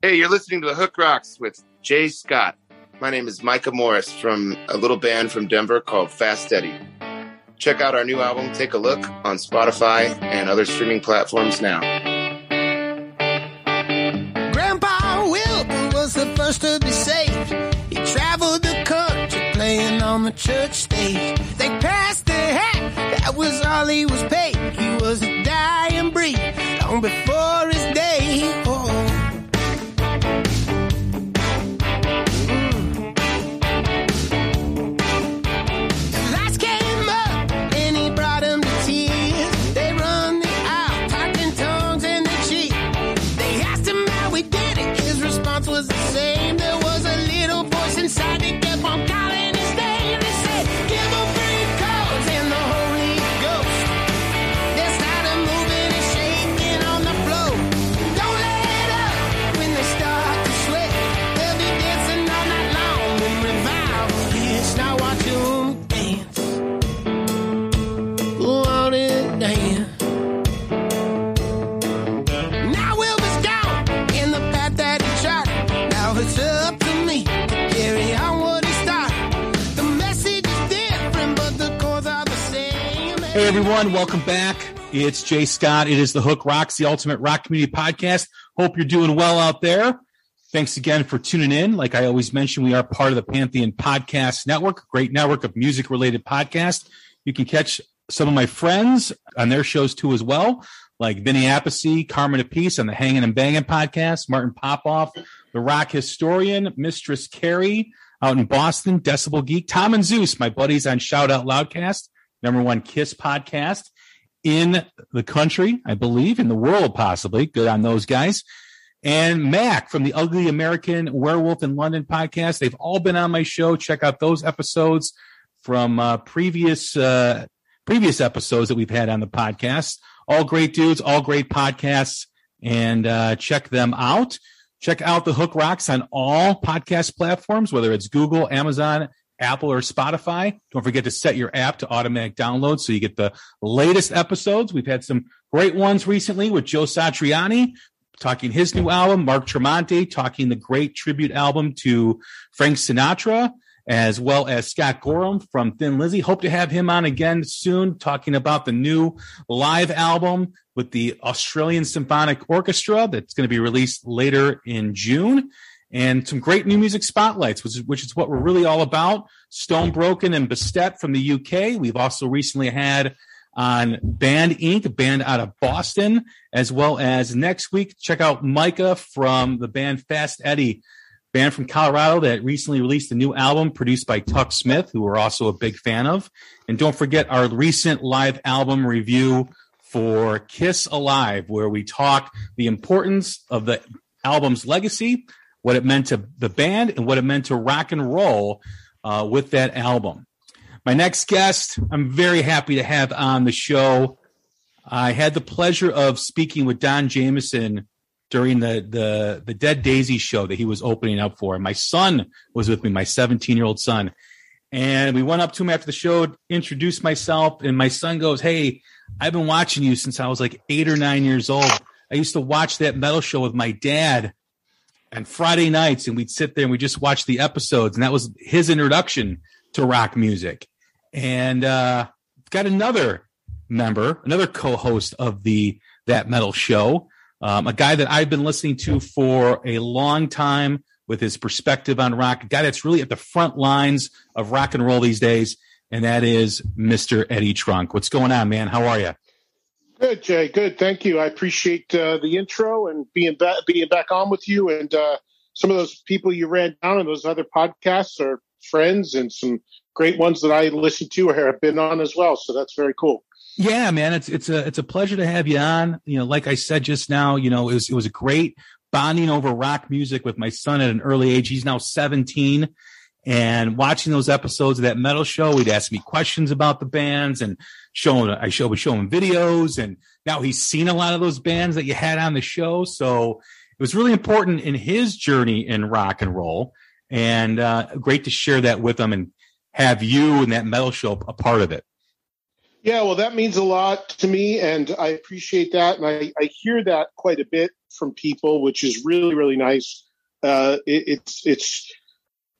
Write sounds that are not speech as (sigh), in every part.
Hey, you're listening to the Hook Rocks with Jay Scott. My name is Micah Morris from a little band from Denver called Fast Eddie. Check out our new album, Take a Look, on Spotify and other streaming platforms now. Grandpa Wilbur was the first to be saved. He traveled the country playing on the church stage. They passed the hat, that was all he was paid. He was a dying breed long before his day. Oh. Everyone, welcome back. It's Jay Scott. It is the Hook Rocks, the Ultimate Rock Community Podcast. Hope you're doing well out there. Thanks again for tuning in. Like I always mention, we are part of the Pantheon Podcast Network, a great network of music related podcasts. You can catch some of my friends on their shows too as well, like Vinny Appice, Carmine Appice on the Hanging and Banging podcast, Martin Popoff, the rock historian, Mistress Carrie out in Boston, Decibel Geek, Tom and Zeus, my buddies on Shout Out Loudcast, number one Kiss podcast in the country, I believe, in the world possibly. Good on those guys. And Mac from the Ugly American Werewolf in London podcast. They've all been on my show. Check out those episodes from uh, previous uh, previous episodes that we've had on the podcast. All great dudes, all great podcasts, and uh, check them out. Check out the Hook Rocks on all podcast platforms, whether it's Google, Amazon, Apple, or Spotify. Don't forget to set your app to automatic download so you get the latest episodes. We've had some great ones recently with Joe Satriani talking his new album, Mark Tremonti talking the great tribute album to Frank Sinatra, as well as Scott Gorham from Thin Lizzy. Hope to have him on again soon, talking about the new live album with the Australian Symphonic Orchestra that's going to be released later in June. And some great new music spotlights, which is, which is what we're really all about. Stone Broken and Bastet from the UK. We've also recently had on Band Inc., a band out of Boston, as well as next week, check out Micah from the band Fast Eddie, band from Colorado that recently released a new album produced by Tuck Smith, who we're also a big fan of. And don't forget our recent live album review for Kiss Alive, where we talk the importance of the album's legacy, what it meant to the band, and what it meant to rock and roll uh, with that album. My next guest, I'm very happy to have on the show. I had the pleasure of speaking with Don Jamieson during the the the Dead Daisy show that he was opening up for. My son was with me, my 17 year old son, and we went up to him after the show, introduced myself, and my son goes, "Hey, I've been watching you since I was like eight or nine years old. I used to watch that metal show with my dad." And Friday nights, and we'd sit there and we just watch the episodes, and that was his introduction to rock music and uh, got another member, another co-host of the That Metal Show, um, a guy that I've been listening to for a long time with his perspective on rock, a guy that's really at the front lines of rock and roll these days, and that is Mr. Eddie Trunk. What's going on, man? How are you? Good, Jay. Good. Thank you. I appreciate uh, the intro and being back, being back on with you. And uh, some of those people you ran down in those other podcasts are friends and some great ones that I listen to or have been on as well. So that's very cool. Yeah, man, it's it's a it's a pleasure to have you on. You know, like I said just now, you know, it was it was a great bonding over rock music with my son at an early age. He's now 17 and watching those episodes of that metal show, he'd ask me questions about the bands and showing I show would show him videos and now he's seen a lot of those bands that you had on the show. So it was really important in his journey in rock and roll and uh, great to share that with him and have you and that metal show a part of it. Yeah, well, that means a lot to me, and I appreciate that. And I, I hear that quite a bit from people, which is really, really nice. Uh, it, it's, it's,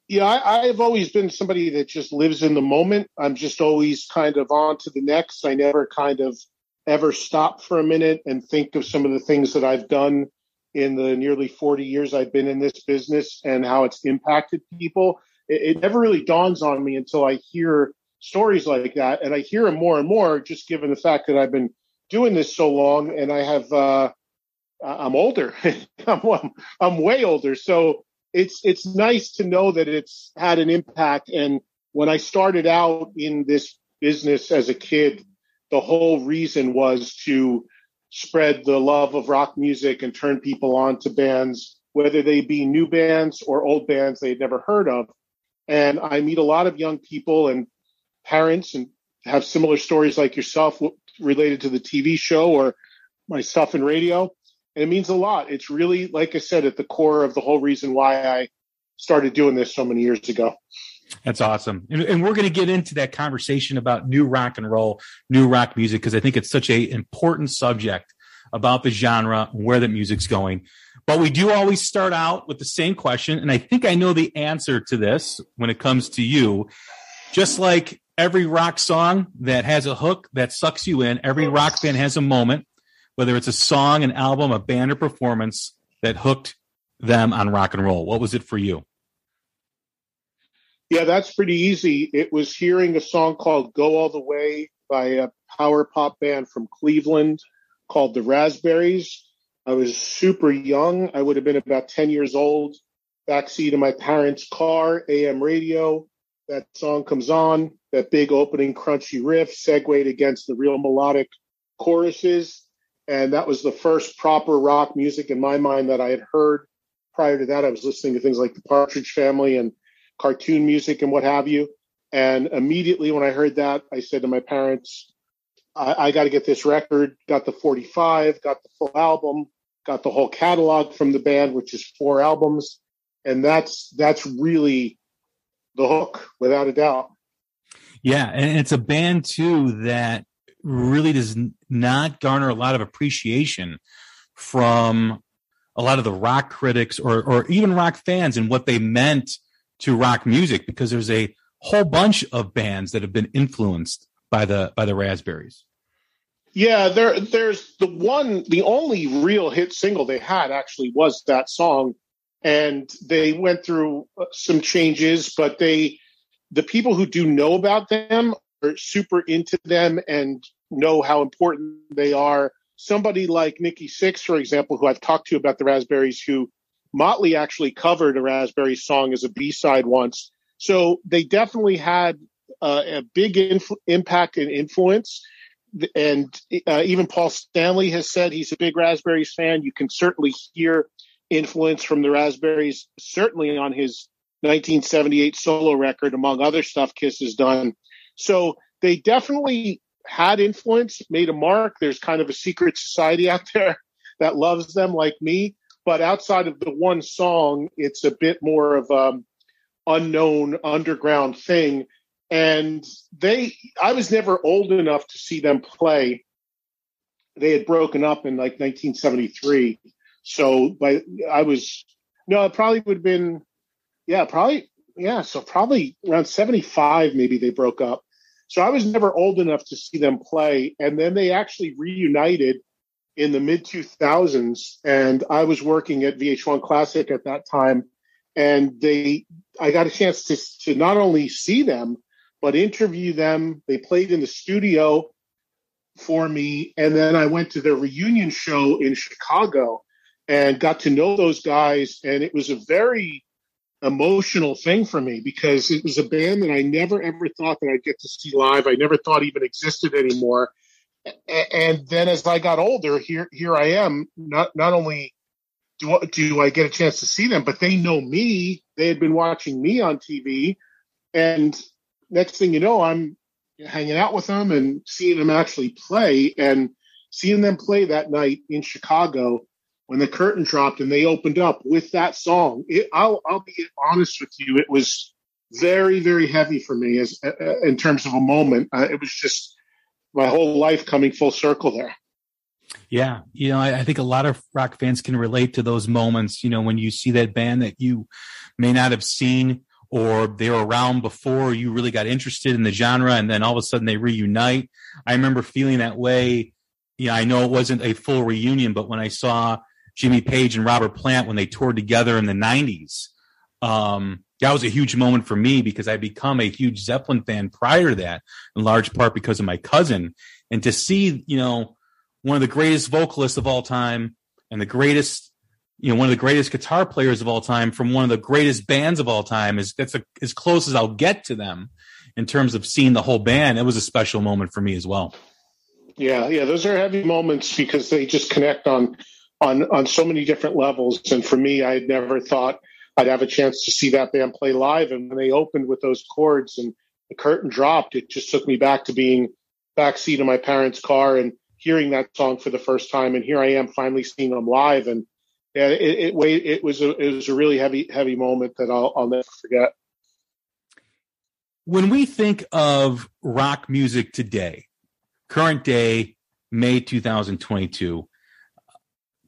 yeah, I, I've always been somebody that just lives in the moment. I'm just always kind of on to the next. I never kind of ever stop for a minute and think of some of the things that I've done in the nearly 40 years I've been in this business and how it's impacted people. It, it never really dawns on me until I hear stories like that. And I hear them more and more just given the fact that I've been doing this so long and I have, uh, I'm older. (laughs) I'm, I'm way older. So it's, it's nice to know that it's had an impact. And when I started out in this business as a kid, the whole reason was to spread the love of rock music and turn people on to bands, whether they be new bands or old bands they had never heard of. And I meet a lot of young people and parents and have similar stories like yourself related to the TV show or my stuff in radio. And it means a lot. It's really, like I said, at the core of the whole reason why I started doing this so many years ago. That's awesome. And, and we're going to get into that conversation about new rock and roll, new rock music, because I think it's such a important subject about the genre, where the music's going. But we do always start out with the same question. And I think I know the answer to this when it comes to you. Just like every rock song that has a hook that sucks you in, every rock band has a moment, whether it's a song, an album, a band, or performance that hooked them on rock and roll. What was it for you? Yeah, that's pretty easy. It was hearing a song called Go All the Way by a power pop band from Cleveland called The Raspberries. I was super young. I would have been about 10 years old, backseat of my parents' car, AM radio. That song comes on, that big opening crunchy riff segued against the real melodic choruses. And that was the first proper rock music in my mind that I had heard. Prior to that, I was listening to things like the Partridge Family and cartoon music and what have you. And immediately when I heard that, I said to my parents, I, I got to get this record. Got the 45, got the full album, got the whole catalog from the band, which is four albums. And that's, that's really the hook without a doubt. Yeah. And it's a band too that really does not garner a lot of appreciation from a lot of the rock critics or, or even rock fans and what they meant to rock music because there's a whole bunch of bands that have been influenced by the by the Raspberries. Yeah, there there's the one the only real hit single they had actually was that song and they went through uh, some changes but they the people who do know about them are super into them and know how important they are. Somebody like Nikki Sixx, for example, who I've talked to about the Raspberries, who Motley actually covered a Raspberry song as a B side once. So they definitely had uh, a big impact and influence. And uh, even Paul Stanley has said he's a big Raspberries fan. You can certainly hear influence from the Raspberries, certainly on his 1978 solo record, among other stuff Kiss has done. So they definitely had influence, made a mark. There's kind of a secret society out (laughs) there that loves them like me but outside of the one song, it's a bit more of um unknown underground thing. And they, I was never old enough to see them play. They had broken up in like 1973. So by, I was, no, it probably would have been, yeah, probably, yeah. So probably around 75, maybe they broke up. So I was never old enough to see them play. And then they actually reunited in the mid 2000s, and I was working at VH1 Classic at that time, and they I got a chance to to not only see them but interview them. They played in the studio for me, and then I went to their reunion show in Chicago and got to know those guys, and it was a very emotional thing for me because it was a band that I never ever thought that I'd get to see live. I never thought even existed anymore and then as I got older, here here I am. Not not only do do I get a chance to see them, but they know me. They had been watching me on TV, and next thing you know, I'm hanging out with them and seeing them actually play, and seeing them play that night in Chicago when the curtain dropped and they opened up with that song. It, I'll I'll be honest with you, it was very very heavy for me as uh, in terms of a moment. Uh, it was just my whole life coming full circle there. Yeah, you know, I, I, think a lot of rock fans can relate to those moments. You know, when you see that band that you may not have seen or they were around before you really got interested in the genre, and then all of a sudden they reunite. I remember feeling that way. Yeah, I know it wasn't a full reunion, but when I saw Jimmy Page and Robert Plant when they toured together in the '90s, um, that was a huge moment for me because I become a huge Zeppelin fan prior to that, in large part because of my cousin, and to see you know one of the greatest vocalists of all time and the greatest you know one of the greatest guitar players of all time from one of the greatest bands of all time is that's a, as close as I'll get to them in terms of seeing the whole band. It was a special moment for me as well. Yeah, yeah, those are heavy moments because they just connect on on on so many different levels. And for me, I had never thought I'd have a chance to see that band play live. And when they opened with those chords and the curtain dropped, it just took me back to being backseat of my parents' car and hearing that song for the first time. And here I am finally seeing them live. And yeah, it, it, it was a, it was a really heavy, heavy moment that I'll, I'll never forget. When we think of rock music today, current day, May 2022,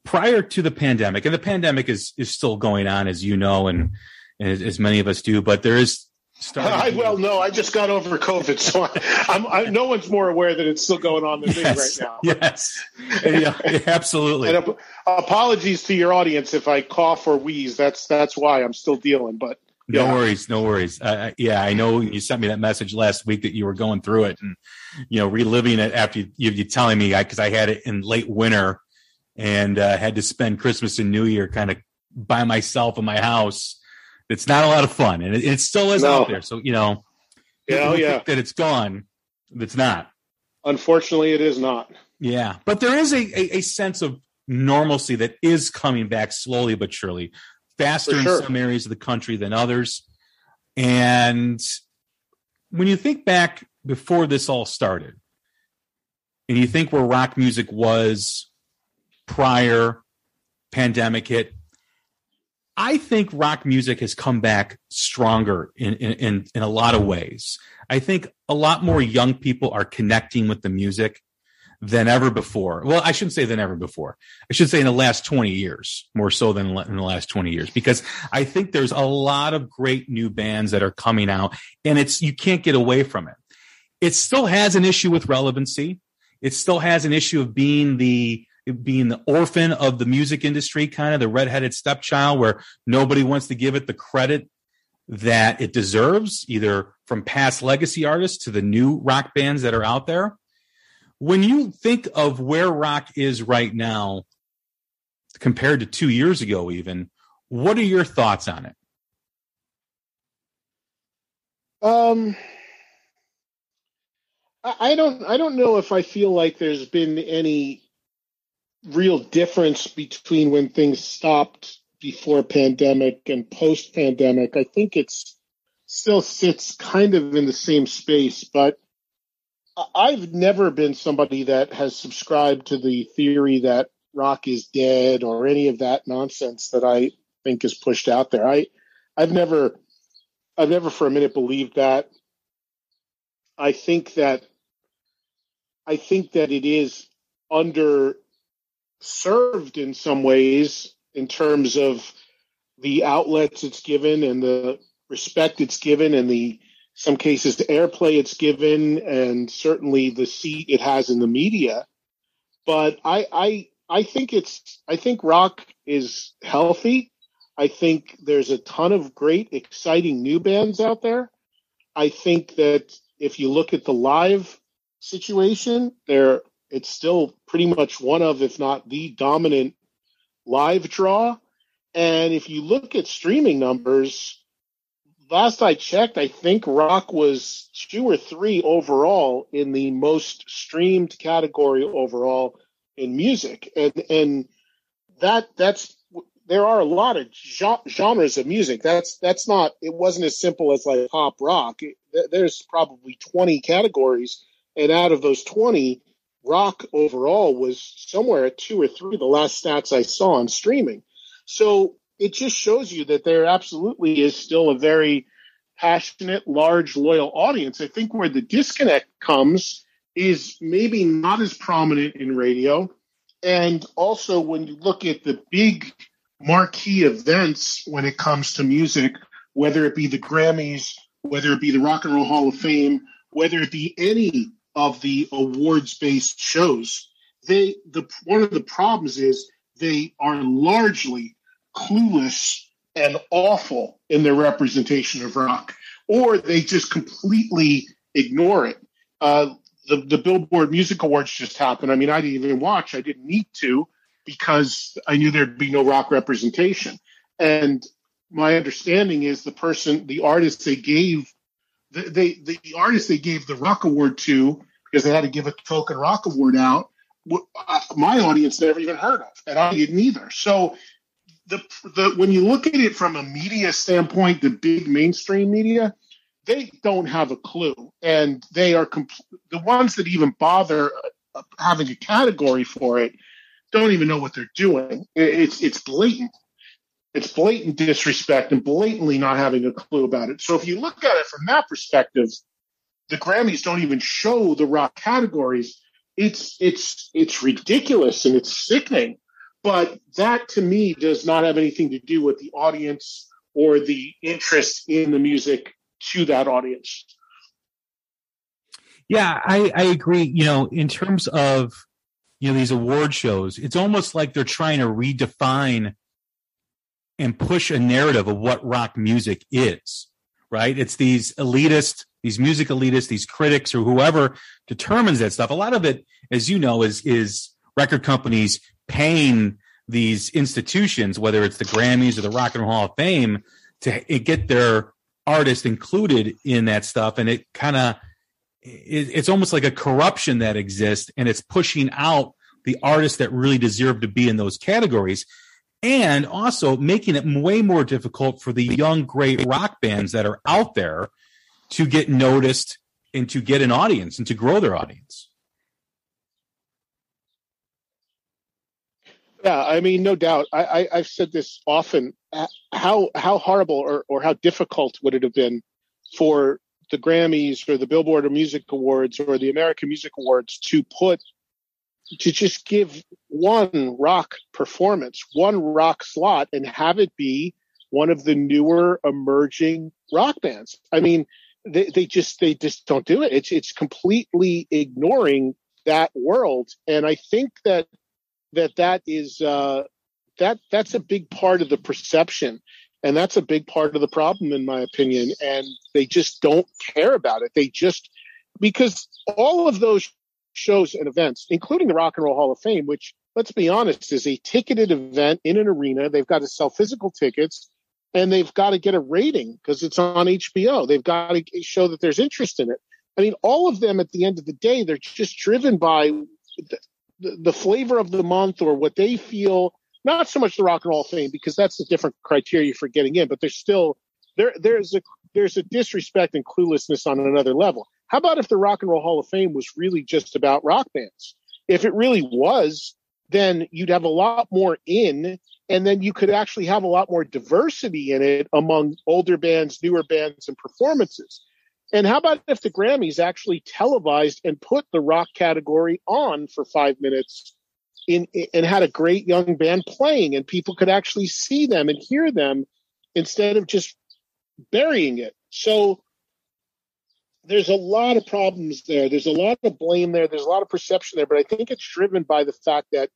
prior to the pandemic, and the pandemic is is still going on, as you know, and, and as, as many of us do, but there is I, well, no, I just got over COVID, so I'm, I, no one's more aware that it's still going on than yes, me right now. Yes, yeah, absolutely. and ap- apologies to your audience if I cough or wheeze. That's that's why I'm still dealing. But yeah. no worries, no worries. Uh, yeah, I know you sent me that message last week that you were going through it and you know reliving it after you, you, you telling me because I, I, had it in late winter and uh, had to spend Christmas and New Year kind of by myself in my house it's not a lot of fun, and it, it still is no. out there. So you know, yeah, oh, yeah, that it's gone. It's not. Unfortunately, it is not. Yeah, but there is a, a, a sense of normalcy that is coming back slowly but surely, faster sure. in some areas of the country than others. And when you think back before this all started, and you think where rock music was prior pandemic hit, I think rock music has come back stronger in, in, in, a lot of ways. I think a lot more young people are connecting with the music than ever before. Well, I shouldn't say than ever before. I should say in the last 20 years, more so than in the last 20 years, because I think there's a lot of great new bands that are coming out and it's, you can't get away from it. It still has an issue with relevancy. It still has an issue of being the, being the orphan of the music industry, kind of the redheaded stepchild, where nobody wants to give it the credit that it deserves, either from past legacy artists to the new rock bands that are out there. When you think of where rock is right now compared to two years ago, even, what are your thoughts on it? Um, I don't. I don't know if I feel like there's been any real difference between when things stopped before pandemic and post pandemic. I think it's still sits kind of in the same space, but I've never been somebody that has subscribed to the theory that rock is dead or any of that nonsense that I think is pushed out there. I I've never I've never for a minute believed that. I think that I think that it is under served in some ways in terms of the outlets it's given and the respect it's given and the some cases the airplay it's given and certainly the seat it has in the media. But i i i think it's i think rock is healthy. I think there's a ton of great exciting new bands out there. I think that if you look at the live situation there it's still pretty much one of, if not the dominant live draw. And if you look at streaming numbers, last I checked, I think Rock was two or three overall in the most streamed category overall in music. And, and that, that's, there are a lot of genres of music. That's, that's not, it wasn't as simple as like pop rock. It, there's probably 20 categories. And out of those 20, rock overall was somewhere at two or three, the last stats I saw on streaming. So it just shows you that there absolutely is still a very passionate, large, loyal audience. I think where the disconnect comes is maybe not as prominent in radio. And also, when you look at the big marquee events when it comes to music, whether it be the Grammys, whether it be the Rock and Roll Hall of Fame, whether it be any of the awards based shows, they the one of the problems is they are largely clueless and awful in their representation of rock, or they just completely ignore it. Uh, the, the Billboard Music Awards just happened. I mean, I didn't even watch. I didn't need to because I knew there'd be no rock representation. And my understanding is the person, the artist they gave, the, the artist they gave the rock award to, because they had to give a token rock award out, uh, my audience never even heard of, and I didn't either. So the the when you look at it from a media standpoint, the big mainstream media, they don't have a clue, and they are compl- the ones that even bother uh, having a category for it don't even know what they're doing. It's it's blatant. It's blatant disrespect and blatantly not having a clue about it. So if you look at it from that perspective, the Grammys don't even show the rock categories. It's it's it's ridiculous and it's sickening. But that to me does not have anything to do with the audience or the interest in the music to that audience. Yeah, I, I agree. You know, in terms of you know these award shows, it's almost like they're trying to redefine and push a narrative of what rock music is. Right? It's these elitist, these music elitists, these critics, or whoever determines that stuff. A lot of it, as you know, is is record companies paying these institutions, whether it's the Grammys or the Rock and Roll Hall of Fame, to get their artist included in that stuff. And it kind of, it's almost like a corruption that exists and it's pushing out the artists that really deserve to be in those categories and also making it way more difficult for the young great rock bands that are out there to get noticed and to get an audience and to grow their audience. Yeah, I mean, no doubt. I, I, have said this often. How how horrible or, or how difficult would it have been for the Grammys or the Billboard or Music Awards or the American Music Awards to put to just give one rock performance, one rock slot, and have it be one of the newer emerging rock bands. I mean, they, they just they just don't do it. It's it's completely ignoring that world, and I think that that that is uh, that that's a big part of the perception and that's a big part of the problem in my opinion and they just don't care about it they just because all of those shows and events including the rock and roll hall of fame which let's be honest is a ticketed event in an arena. They've got to sell physical tickets and they've got to get a rating because it's on hbo they've got to show that there's interest in it. I mean all of them at the end of the day they're just driven by the, the flavor of the month or what they feel. Not so much the rock and roll fame because that's a different criteria for getting in but there's still there there's a there's a disrespect and cluelessness on another level how about if the rock and roll hall of fame was really just about rock bands if it really was then you'd have a lot more in and then you could actually have a lot more diversity in it among older bands newer bands and performances and how about if the Grammys actually televised and put the rock category on for five minutes in, and had a great young band playing and people could actually see them and hear them instead of just burying it. So there's a lot of problems there. There's a lot of blame there. There's a lot of perception there, but I think it's driven by the fact that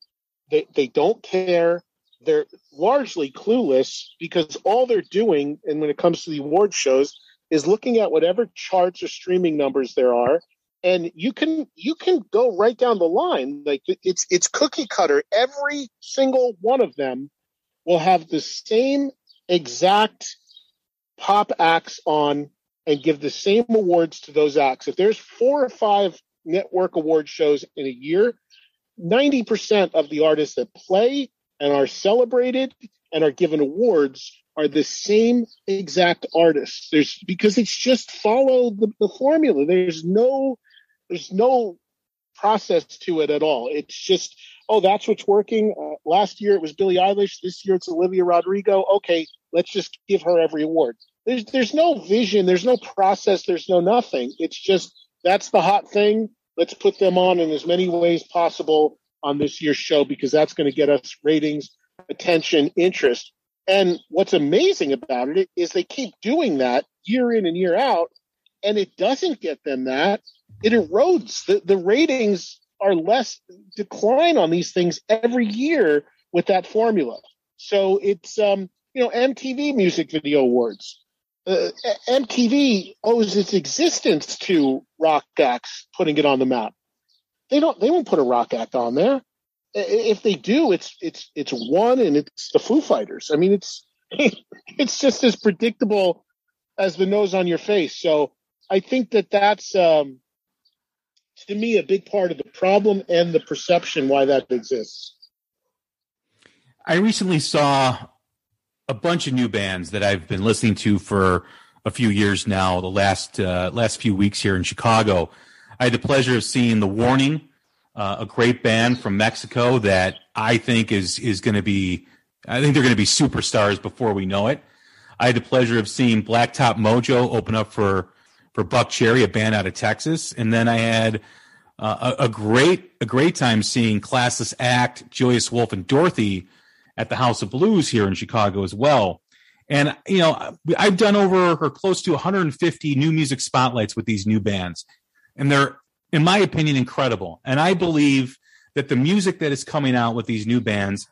they, they don't care. They're largely clueless because all they're doing, and when it comes to the award shows, is looking at whatever charts or streaming numbers there are and you can you can go right down the line like it's it's cookie cutter every single one of them will have the same exact pop acts on and give the same awards to those acts if there's four or five network award shows in a year 90% of the artists that play and are celebrated and are given awards are the same exact artists. There's because it's just follow the, the formula. There's no there's no process to it at all. It's just oh that's what's working. Uh, last year it was Billie Eilish. This year it's Olivia Rodrigo. Okay, let's just give her every award. There's there's no vision. There's no process. There's no nothing. It's just that's the hot thing. Let's put them on in as many ways possible on this year's show because that's going to get us ratings, attention, interest. And what's amazing about it is they keep doing that year in and year out, and it doesn't get them that. It erodes. The, the ratings are less decline on these things every year with that formula. So it's, um, you know, MTV Music Video Awards. Uh, MTV owes its existence to rock acts putting it on the map. They don't. They won't put a rock act on there. If they do, it's it's it's one and it's the Foo Fighters. I mean, it's (laughs) it's just as predictable as the nose on your face. So I think that that's um, to me a big part of the problem and the perception why that exists. I recently saw a bunch of new bands that I've been listening to for a few years now. The last uh, last few weeks here in Chicago, I had the pleasure of seeing The Warning, uh, a great band from Mexico that I think is is going to be. I think they're going to be superstars before we know it. I had the pleasure of seeing Blacktop Mojo open up for for Buckcherry, a band out of Texas, and then I had uh, a, a, great a great time seeing Classless Act, Joyous Wolf, and Dorothy at the House of Blues here in Chicago as well. And you know, I've done over or close to 150 new music spotlights with these new bands, and they're, in my opinion, incredible. And I believe that the music that is coming out with these new bands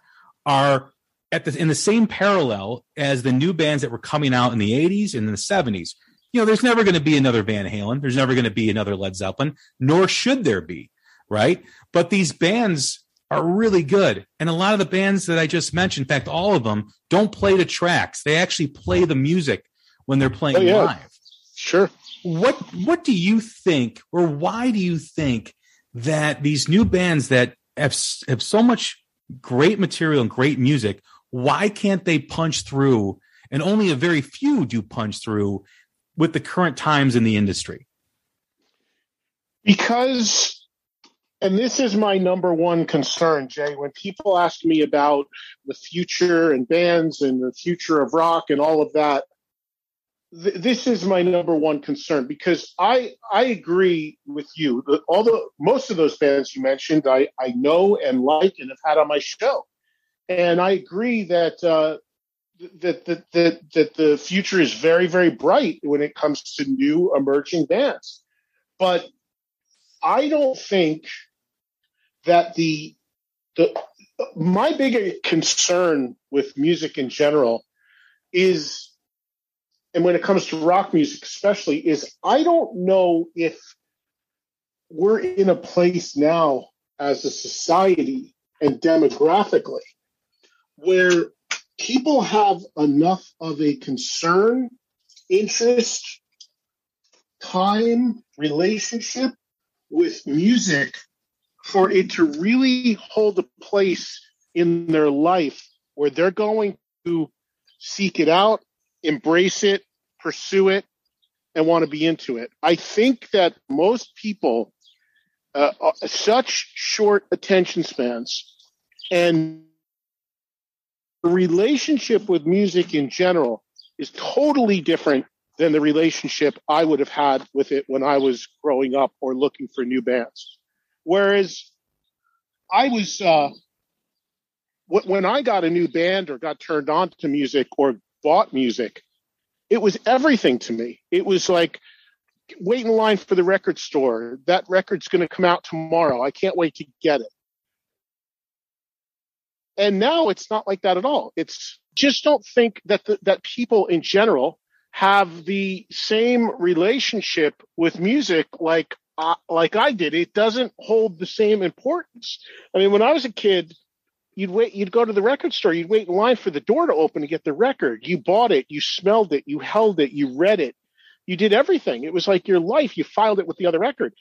are at the in the same parallel as the new bands that were coming out in the 80s and the 70s. You know, there's never going to be another Van Halen. There's never going to be another Led Zeppelin, nor should there be, right? But these bands are really good. And a lot of the bands that I just mentioned, in fact, all of them don't play the tracks. They actually play the music when they're playing oh, yeah. live. Sure. What what do you think or why do you think that these new bands that have have so much great material and great music, why can't they punch through and only a very few do punch through with the current times in the industry? Because and this is my number one concern, Jay. When people ask me about the future and bands and the future of rock and all of that, th- this is my number one concern because I I agree with you. All the most of those bands you mentioned, I I know and like and have had on my show, and I agree that. Uh, that, that that that the future is very very bright when it comes to new emerging bands but I don't think that the the my bigger concern with music in general is and when it comes to rock music especially is I don't know if we're in a place now as a society and demographically where people have enough of a concern, interest, time, relationship with music for it to really hold a place in their life where they're going to seek it out, embrace it, pursue it, and want to be into it. I think that most people, uh, uh such short attention spans, and the relationship with music in general is totally different than the relationship I would have had with it when I was growing up or looking for new bands. Whereas I was, uh, when I got a new band or got turned on to music or bought music, it was everything to me. It was like, wait in line for the record store. That record's going to come out tomorrow. I can't wait to get it. And now it's not like that at all. It's just don't think that the, that people in general have the same relationship with music like like I did, it doesn't hold the same importance. I mean, when I was a kid, you'd wait, you'd go to the record store, you'd wait in line for the door to open to get the record. You bought it, you smelled it, you held it, you read it, you did everything. It was like your life. You filed it with the other record.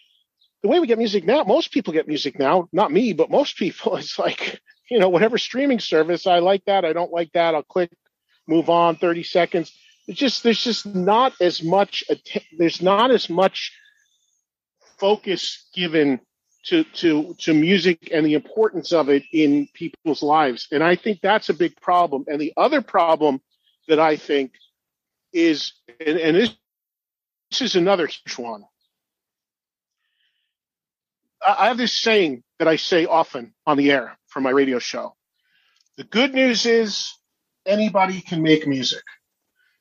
The way we get music now, most people get music now, not me, but most (laughs) people, it's like, you know, whatever streaming service, I like that, I don't like that, I'll click, move on, 30 seconds. It's just, there's just not as much, there's not as much focus given to to to music and the importance of it in people's lives and i think that's a big problem and the other problem that i think is and, and this, this is another huge one I have this saying that I say often on the air for my radio show. The good news is anybody can make music.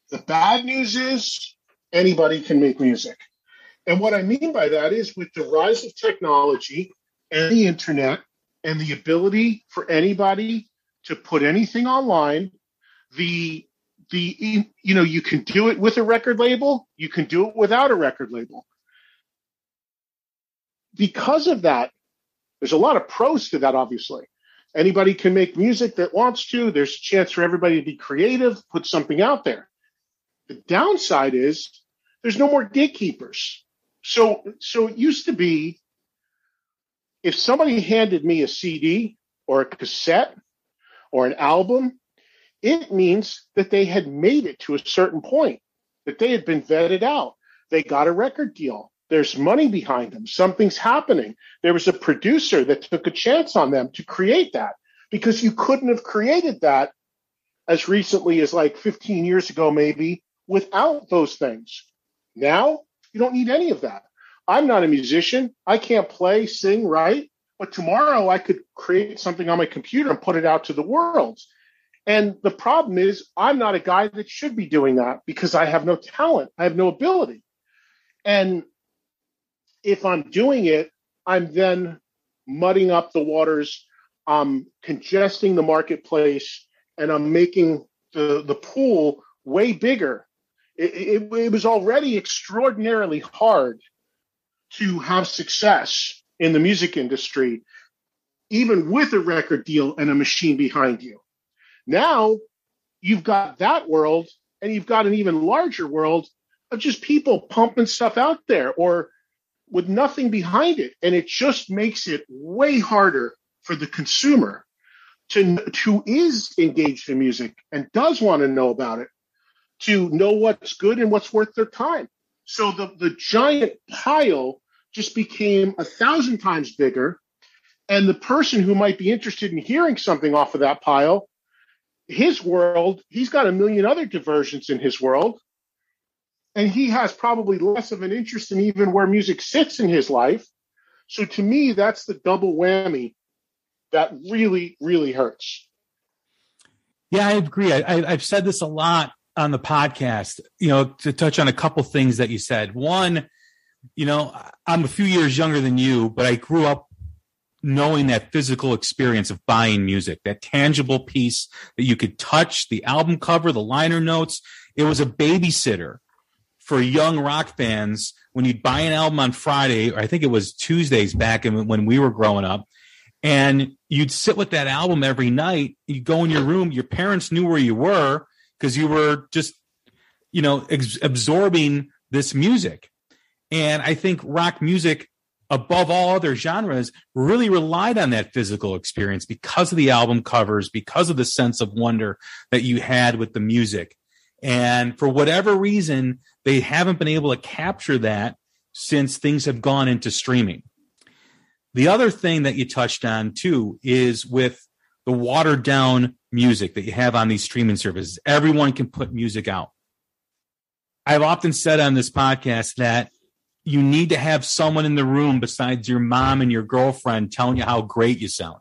The bad news is anybody can make music. And what I mean by that is with the rise of technology and the internet and the ability for anybody to put anything online, the the you know you can do it with a record label, you can do it without a record label. Because of that, there's a lot of pros to that obviously. Anybody can make music that wants to. There's a chance for everybody to be creative, put something out there. The downside is there's no more gatekeepers. So, so it used to be if somebody handed me a CD or a cassette or an album, it means that they had made it to a certain point, that they had been vetted out. They got a record deal. There's money behind them. Something's happening. There was a producer that took a chance on them to create that because you couldn't have created that as recently as like 15 years ago, maybe without those things. Now you don't need any of that. I'm not a musician. I can't play, sing, write, but tomorrow I could create something on my computer and put it out to the world. And the problem is, I'm not a guy that should be doing that because I have no talent. I have no ability. And if I'm doing it, I'm then mudding up the waters, I'm congesting the marketplace, and I'm making the, the pool way bigger. It, it, it was already extraordinarily hard to have success in the music industry, even with a record deal and a machine behind you. Now you've got that world and you've got an even larger world of just people pumping stuff out there or with nothing behind it. And it just makes it way harder for the consumer to, is engaged in music and does want to know about it to know what's good and what's worth their time. So the, the giant pile just became a thousand times bigger. And the person who might be interested in hearing something off of that pile, his world, he's got a million other diversions in his world. And he has probably less of an interest in even where music sits in his life. So to me, that's the double whammy that really, really hurts. Yeah, I agree. I, have said this a lot on the podcast, you know, to touch on a couple things that you said. One, you know, I'm a few years younger than you, but I grew up knowing that physical experience of buying music, that tangible piece that you could touch, the album cover, the liner notes. It was a babysitter for young rock fans when you'd buy an album on Friday, or I think it was Tuesdays back when we were growing up, and you'd sit with that album every night. You'd go in your room, your parents knew where you were because you were just, you know, ex- absorbing this music. And I think rock music, above all other genres, really relied on that physical experience because of the album covers, because of the sense of wonder that you had with the music. And for whatever reason, they haven't been able to capture that since things have gone into streaming. The other thing that you touched on too is with the watered down music that you have on these streaming services. Everyone can put music out. I've often said on this podcast that you need to have someone in the room besides your mom and your girlfriend telling you how great you sound,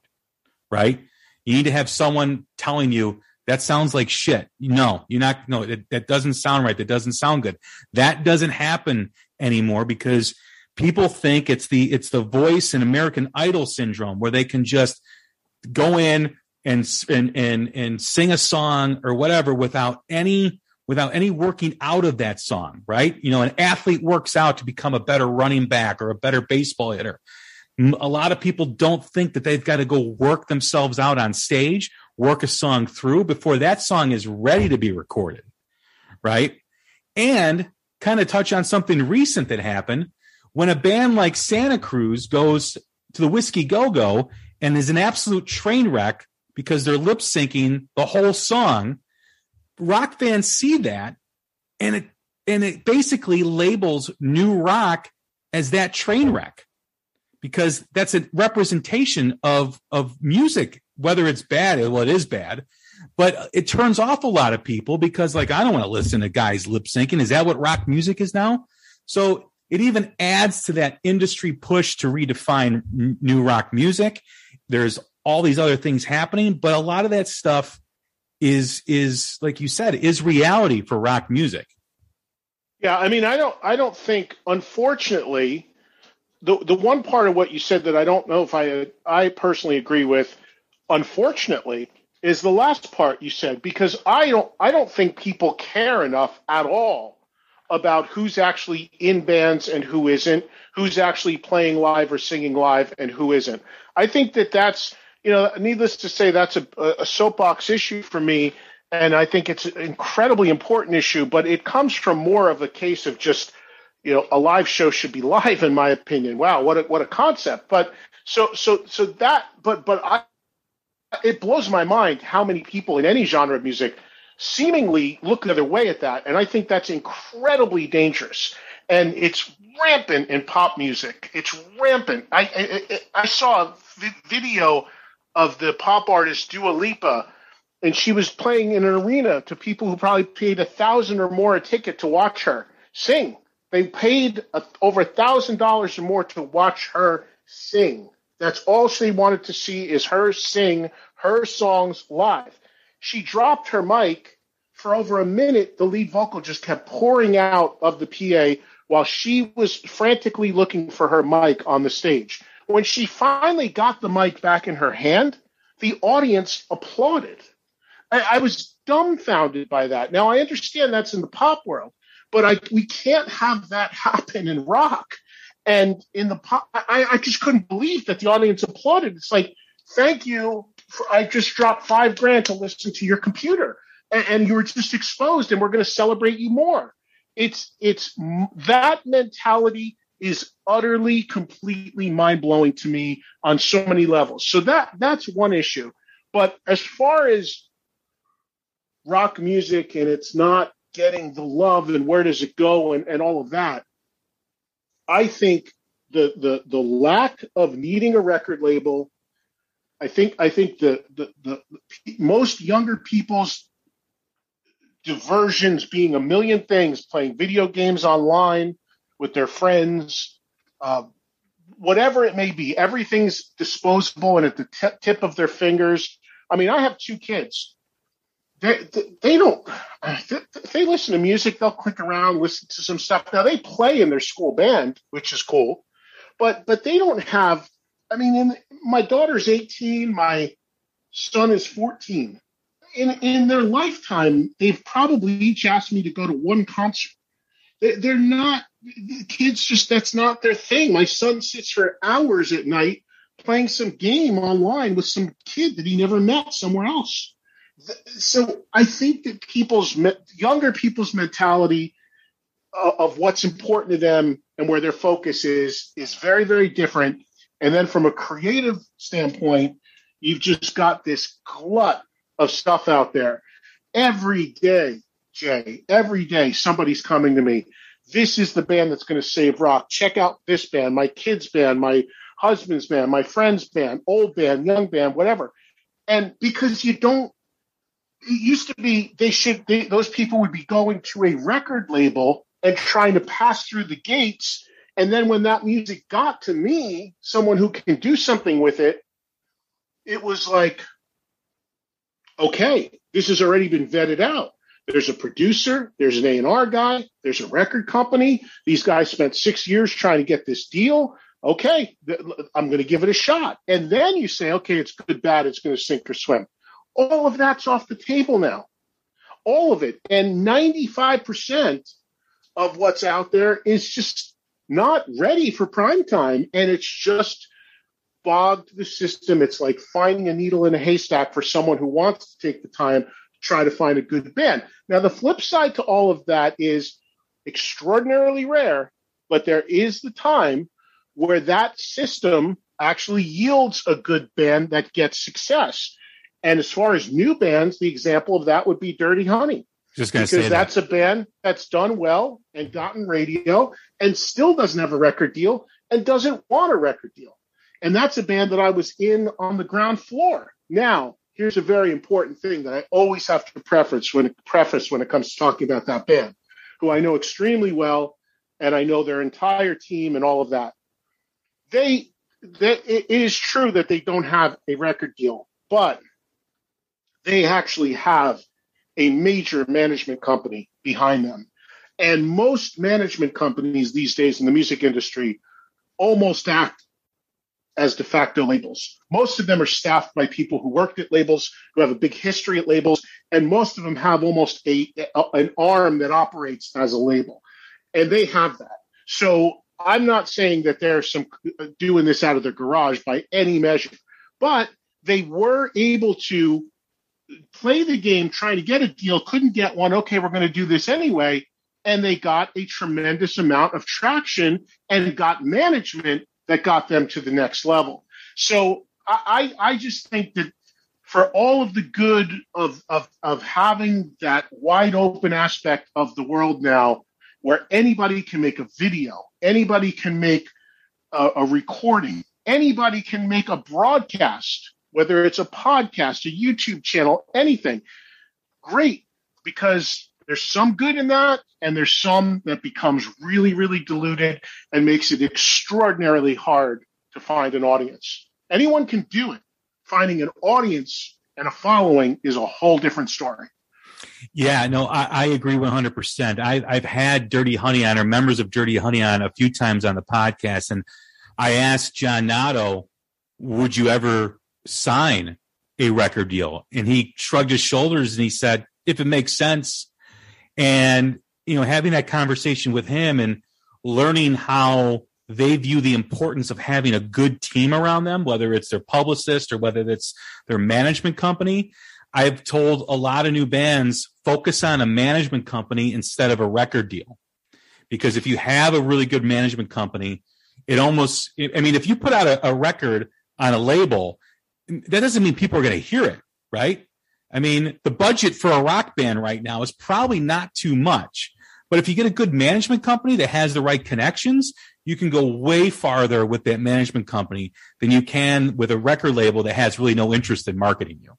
right? You need to have someone telling you that sounds like shit. No, you're not. No, that, that doesn't sound right. That doesn't sound good. That doesn't happen anymore because people think it's the it's the voice and American Idol syndrome where they can just go in and and and and sing a song or whatever without any without any working out of that song, right? You know, an athlete works out to become a better running back or a better baseball hitter. A lot of people don't think that they've got to go work themselves out on stage, work a song through before that song is ready to be recorded, right? And kind of touch on something recent that happened when a band like Santa Cruz goes to the Whiskey Go Go and is an absolute train wreck because they're lip syncing the whole song. Rock fans see that and it and it basically labels new rock as that train wreck because that's a representation of of music whether it's bad well it is bad. But it turns off a lot of people because like i don't want to listen to guys lip syncing. Is that what rock music is now? So it even adds to that industry push to redefine new rock music. There's all these other things happening, but a lot of that stuff is is like you said is reality for rock music. Yeah, I mean, I don't, I don't think, unfortunately, the the one part of what you said that I don't know if I I personally agree with, unfortunately, is the last part you said because I don't I don't think people care enough at all about who's actually in bands and who isn't, who's actually playing live or singing live and who isn't. I think that that's you know, needless to say, that's a, a soapbox issue for me, and I think it's an incredibly important issue. But it comes from more of a case of just you know a live show should be (laughs) live, in my opinion. Wow, what a, what a concept! But so so so that but but I it blows my mind how many people in any genre of music seemingly look the other way at that. And I think that's incredibly dangerous. And it's rampant in pop music. It's rampant. I, I, I saw a video of the pop artist Dua Lipa, and she was playing in an arena to people who probably paid a thousand or more a ticket to watch her sing. They paid a, over a thousand dollars or more to watch her sing. That's all she wanted to see is her sing her songs live. She dropped her mic for over a minute. The lead vocal just kept pouring out of the PA while she was frantically looking for her mic on the stage. When she finally got the mic back in her hand, the audience applauded. I, I was dumbfounded by that. Now I understand that's in the pop world, but I we can't have that happen in rock. And in the pop, I, I just couldn't believe that the audience applauded. It's like, thank you. I just dropped five grand to listen to your computer, and, and you were just exposed, and we're going to celebrate you more. It's it's that mentality is utterly, completely mind blowing to me on so many levels. So that that's one issue. But as far as rock music and it's not getting the love and where does it go and, and all of that, I think the the the lack of needing a record label. I think I think the the, the, the most younger people's diversions being a million things, playing video games online with their friends, uh, whatever it may be. Everything's disposable and at the t- tip of their fingers. I mean, I have two kids. They, they don't, if they listen to music, they'll click around, listen to some stuff. Now they play in their school band, which is cool, but, but they don't have, I mean, in, my daughter's 18, my son is 14. In, in their lifetime, they've probably each asked me to go to one concert. They, they're not, kids just, that's not their thing. My son sits for hours at night playing some game online with some kid that he never met somewhere else so I think that people's younger people's mentality of what's important to them and where their focus is is very very different. And then from a creative standpoint, you've just got this glut of stuff out there every day. Jay, every day somebody's coming to me. This is the band that's going to save rock. Check out this band, my kids' band, my husband's band, my friend's band, old band, young band, whatever. And because you don't it used to be they should they, those people would be going to a record label and trying to pass through the gates and then when that music got to me someone who can do something with it it was like okay this has already been vetted out. There's a producer there's an a&r guy there's a record company. These guys spent six years trying to get this deal. Okay i'm going to give it a shot. And then you say okay it's good bad it's going to sink or swim. All of that's off the table now. All of it. And 95% of what's out there is just not ready for prime time. And it's just bogged the system. It's like finding a needle in a haystack for someone who wants to take the time to try to find a good band. Now, the flip side to all of that is extraordinarily rare, but there is the time where that system actually yields a good band that gets success. And as far as new bands, the example of that would be Dirty Honey. Just going to because say that's that. a band that's done well and gotten radio and still doesn't have a record deal and doesn't want a record deal. And that's a band that I was in on the ground floor. Now, here's a very important thing that I always have to preface when preface when it comes to talking about that band, who I know extremely well. and I know their entire team and all of that. They, they it is true that they don't have a record deal, but they actually have a major management company behind them. And most management companies these days in the music industry almost act as de facto labels. Most of them are staffed by people who worked at labels, who have a big history at labels, and most of them have almost a, a an arm that operates as a label, and they have that. So I'm not saying that they're some uh, doing this out of their garage by any measure, but they were able to play the game trying to get a deal, couldn't get one. Okay, we're going to do this anyway. And they got a tremendous amount of traction and got management that got them to the next level. So I, I just think that for all of the good of, of, of having that wide open aspect of the world now, where anybody can make a video, anybody can make a, a recording, anybody can make a broadcast, whether it's a podcast, a YouTube channel, anything. Great, because there's some good in that, and there's some that becomes really, really diluted and makes it extraordinarily hard to find an audience. Anyone can do it. Finding an audience and a following is a whole different story. Yeah, no, I, I agree 100%. I, I've had Dirty Honey on or members of Dirty Honey on a few times on the podcast. And I asked John Notto, would you ever sign a record deal? And he shrugged his shoulders and he said, if it makes sense, and you know having that conversation with him and learning how they view the importance of having a good team around them whether it's their publicist or whether it's their management company i've told a lot of new bands focus on a management company instead of a record deal because if you have a really good management company it almost i mean if you put out a, a record on a label that doesn't mean people are going to hear it right I mean, the budget for a rock band right now is probably not too much. But if you get a good management company that has the right connections, you can go way farther with that management company than you can with a record label that has really no interest in marketing you.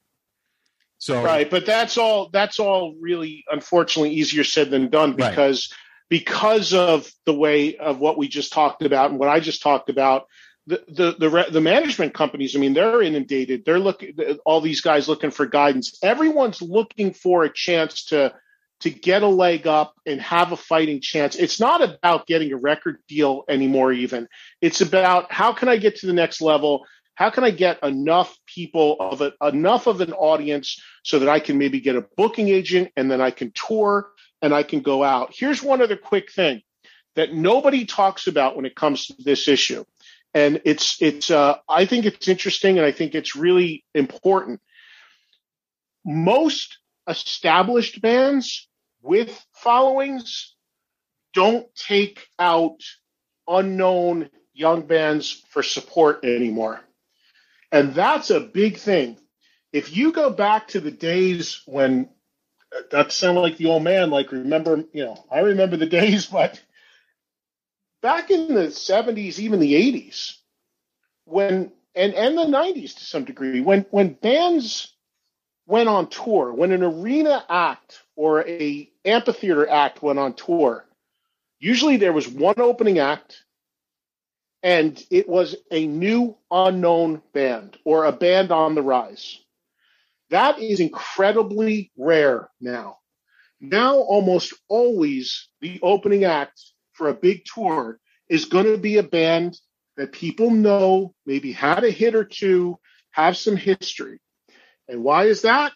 So Right, but that's all that's all really unfortunately easier said than done because right. because of the way of what we just talked about and what I just talked about the the the, management companies i mean they're inundated. They're looking all these guys looking for guidance. Everyone's looking for a chance to to get a leg up and have a fighting chance. It's not about getting a record deal anymore even. It's about how can i get to the next level? How can i get enough people of it enough of an audience so that i can maybe get a booking agent and then i can tour and i can go out? Here's one other quick thing that nobody talks about when it comes to this issue and it's it's uh, I think it's interesting and I think it's really important. Most established bands with followings don't take out unknown young bands for support anymore. And that's a big thing. If you go back to the days when that sounded like the old man, like remember, you know, I remember the days, (laughs) but back in the 70s, even the 80s, when and and the 90s to some degree, when when bands went on tour, when an arena act or a amphitheater act went on tour, usually there was one opening act and it was a new unknown band or a band on the rise. That is incredibly rare now. Now, almost always, the opening act for a big tour is going to be a band that people know, maybe had a hit or two, have some history. And why is that?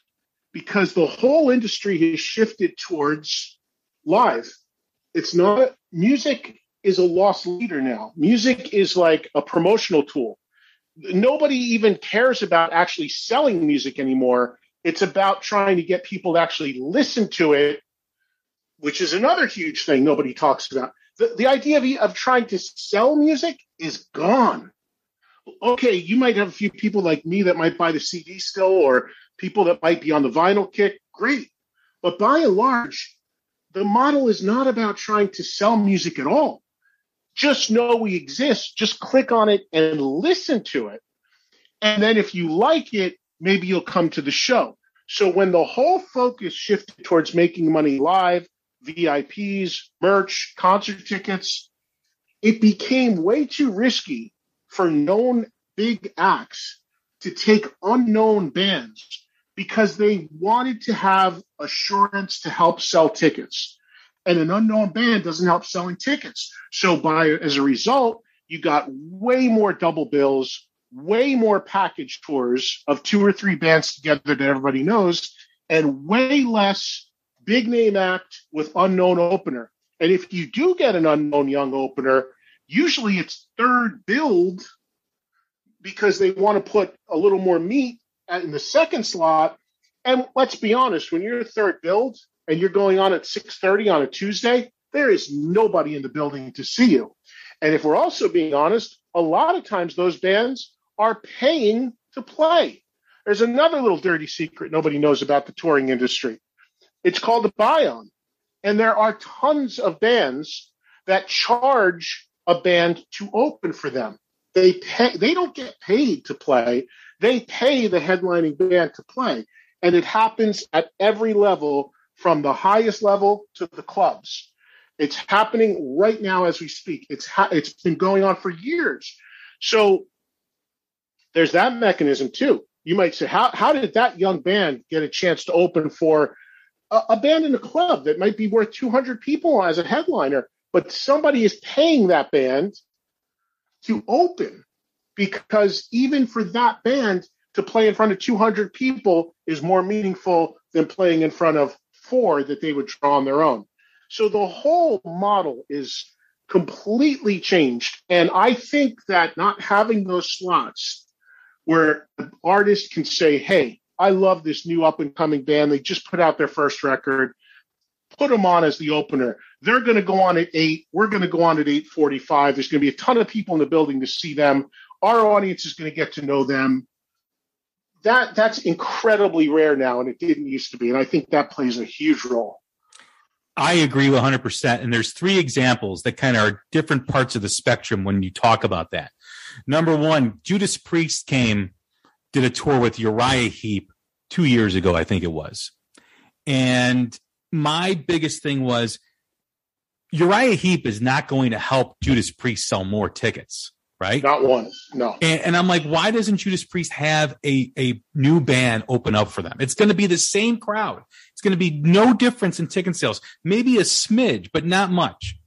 Because the whole industry has shifted towards live. It's not music is a lost leader now. Music is like a promotional tool. Nobody even cares about actually selling music anymore. It's about trying to get people to actually listen to it, which is another huge thing nobody talks about the, the idea of, of trying to sell music is gone. Okay, you might have a few people like me that might buy the CD still, or people that might be on the vinyl kick. Great. But by and large, the model is not about trying to sell music at all. Just know we exist. Just click on it and listen to it. And then if you like it, maybe you'll come to the show. So when the whole focus shifted towards making money live, VIPs, merch, concert tickets. It became way too risky for known big acts to take unknown bands because they wanted to have assurance to help sell tickets. And an unknown band doesn't help selling tickets. So by as a result, you got way more double bills, way more package tours of two or three bands together that everybody knows, and way less big name act with unknown opener. And if you do get an unknown young opener, usually it's third billed because they want to put a little more meat in the second slot. And let's be honest, when you're third billed and you're going on at 6:30 on a Tuesday, there is nobody in the building to see you. And if we're also being honest, a lot of times those bands are paying to play. There's another little dirty secret nobody knows about the touring industry. It's called a buy-on. And there are tons of bands that charge a band to open for them. They pay, they don't get paid to play. They pay the headlining band to play. And it happens at every level from the highest level to the clubs. It's happening right now as we speak. It's ha- it's been going on for years. So there's that mechanism too. You might say, how how did that young band get a chance to open for a, a band in a club that might be worth 200 people as a headliner? But somebody is paying that band to open because even for that band to play in front of 200 people is more meaningful than playing in front of four that they would draw on their own. So the whole model is completely changed. And I think that not having those slots where an artist can say, Hey, I love this new up and coming band. They just put out their first record. Put them on as the opener. They're going to go on at eight. We're going to go on at 845. There's going to be a ton of people in the building to see them. Our audience is going to get to know them. That that's incredibly rare now, and it didn't used to be. And I think that plays a huge role. I agree 100%. And there's three examples that kind of are different parts of the spectrum when you talk about that. Number one, Judas Priest came, did a tour with Uriah Heep two years ago, I think it was. And my biggest thing was Uriah Heep is not going to help Judas Priest sell more tickets, right? Not one, no. And, and, I'm like, why doesn't Judas Priest have a, a new band open up for them? It's going to be the same crowd. It's going to be no difference in ticket sales, maybe a smidge, but not much.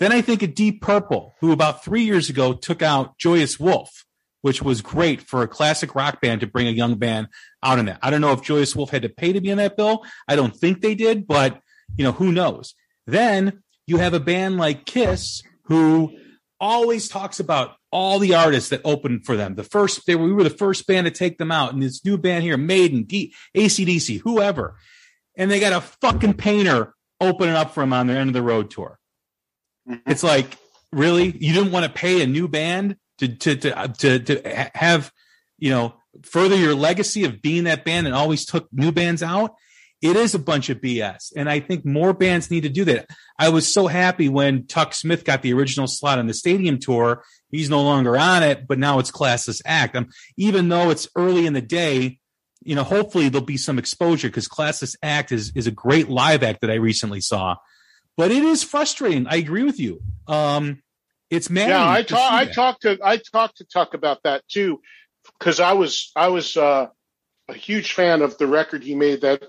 Then I think of Deep Purple, who about three years ago took out Joyous Wolf, which was great for a classic rock band to bring a young band out in that. I don't know if Joyous Wolf had to pay to be on that bill. I don't think they did, but you know, who knows? Then you have a band like Kiss who always talks about all the artists that opened for them. The first, they were, we were the first band to take them out. And this new band here, Maiden, D, ACDC, whoever. And they got a fucking painter opening up for them on their end of the road tour. Mm-hmm. It's like, really? You didn't want to pay a new band to, to, to, to, to have, you know, further your legacy of being that band and always took new bands out? it is a bunch of BS. And I think more bands need to do that. I was so happy when Tuk Smith got the original slot on the stadium tour. He's no longer on it, but now it's Classless Act. Um, even though it's early in the day, you know, hopefully there'll be some exposure because Classless Act is, is a great live act that I recently saw. But it is frustrating. I agree with you. Um, it's mad. Yeah, I, talk, I talked to I talked to Tuk about that too, because I was I was uh, a huge fan of the record he made that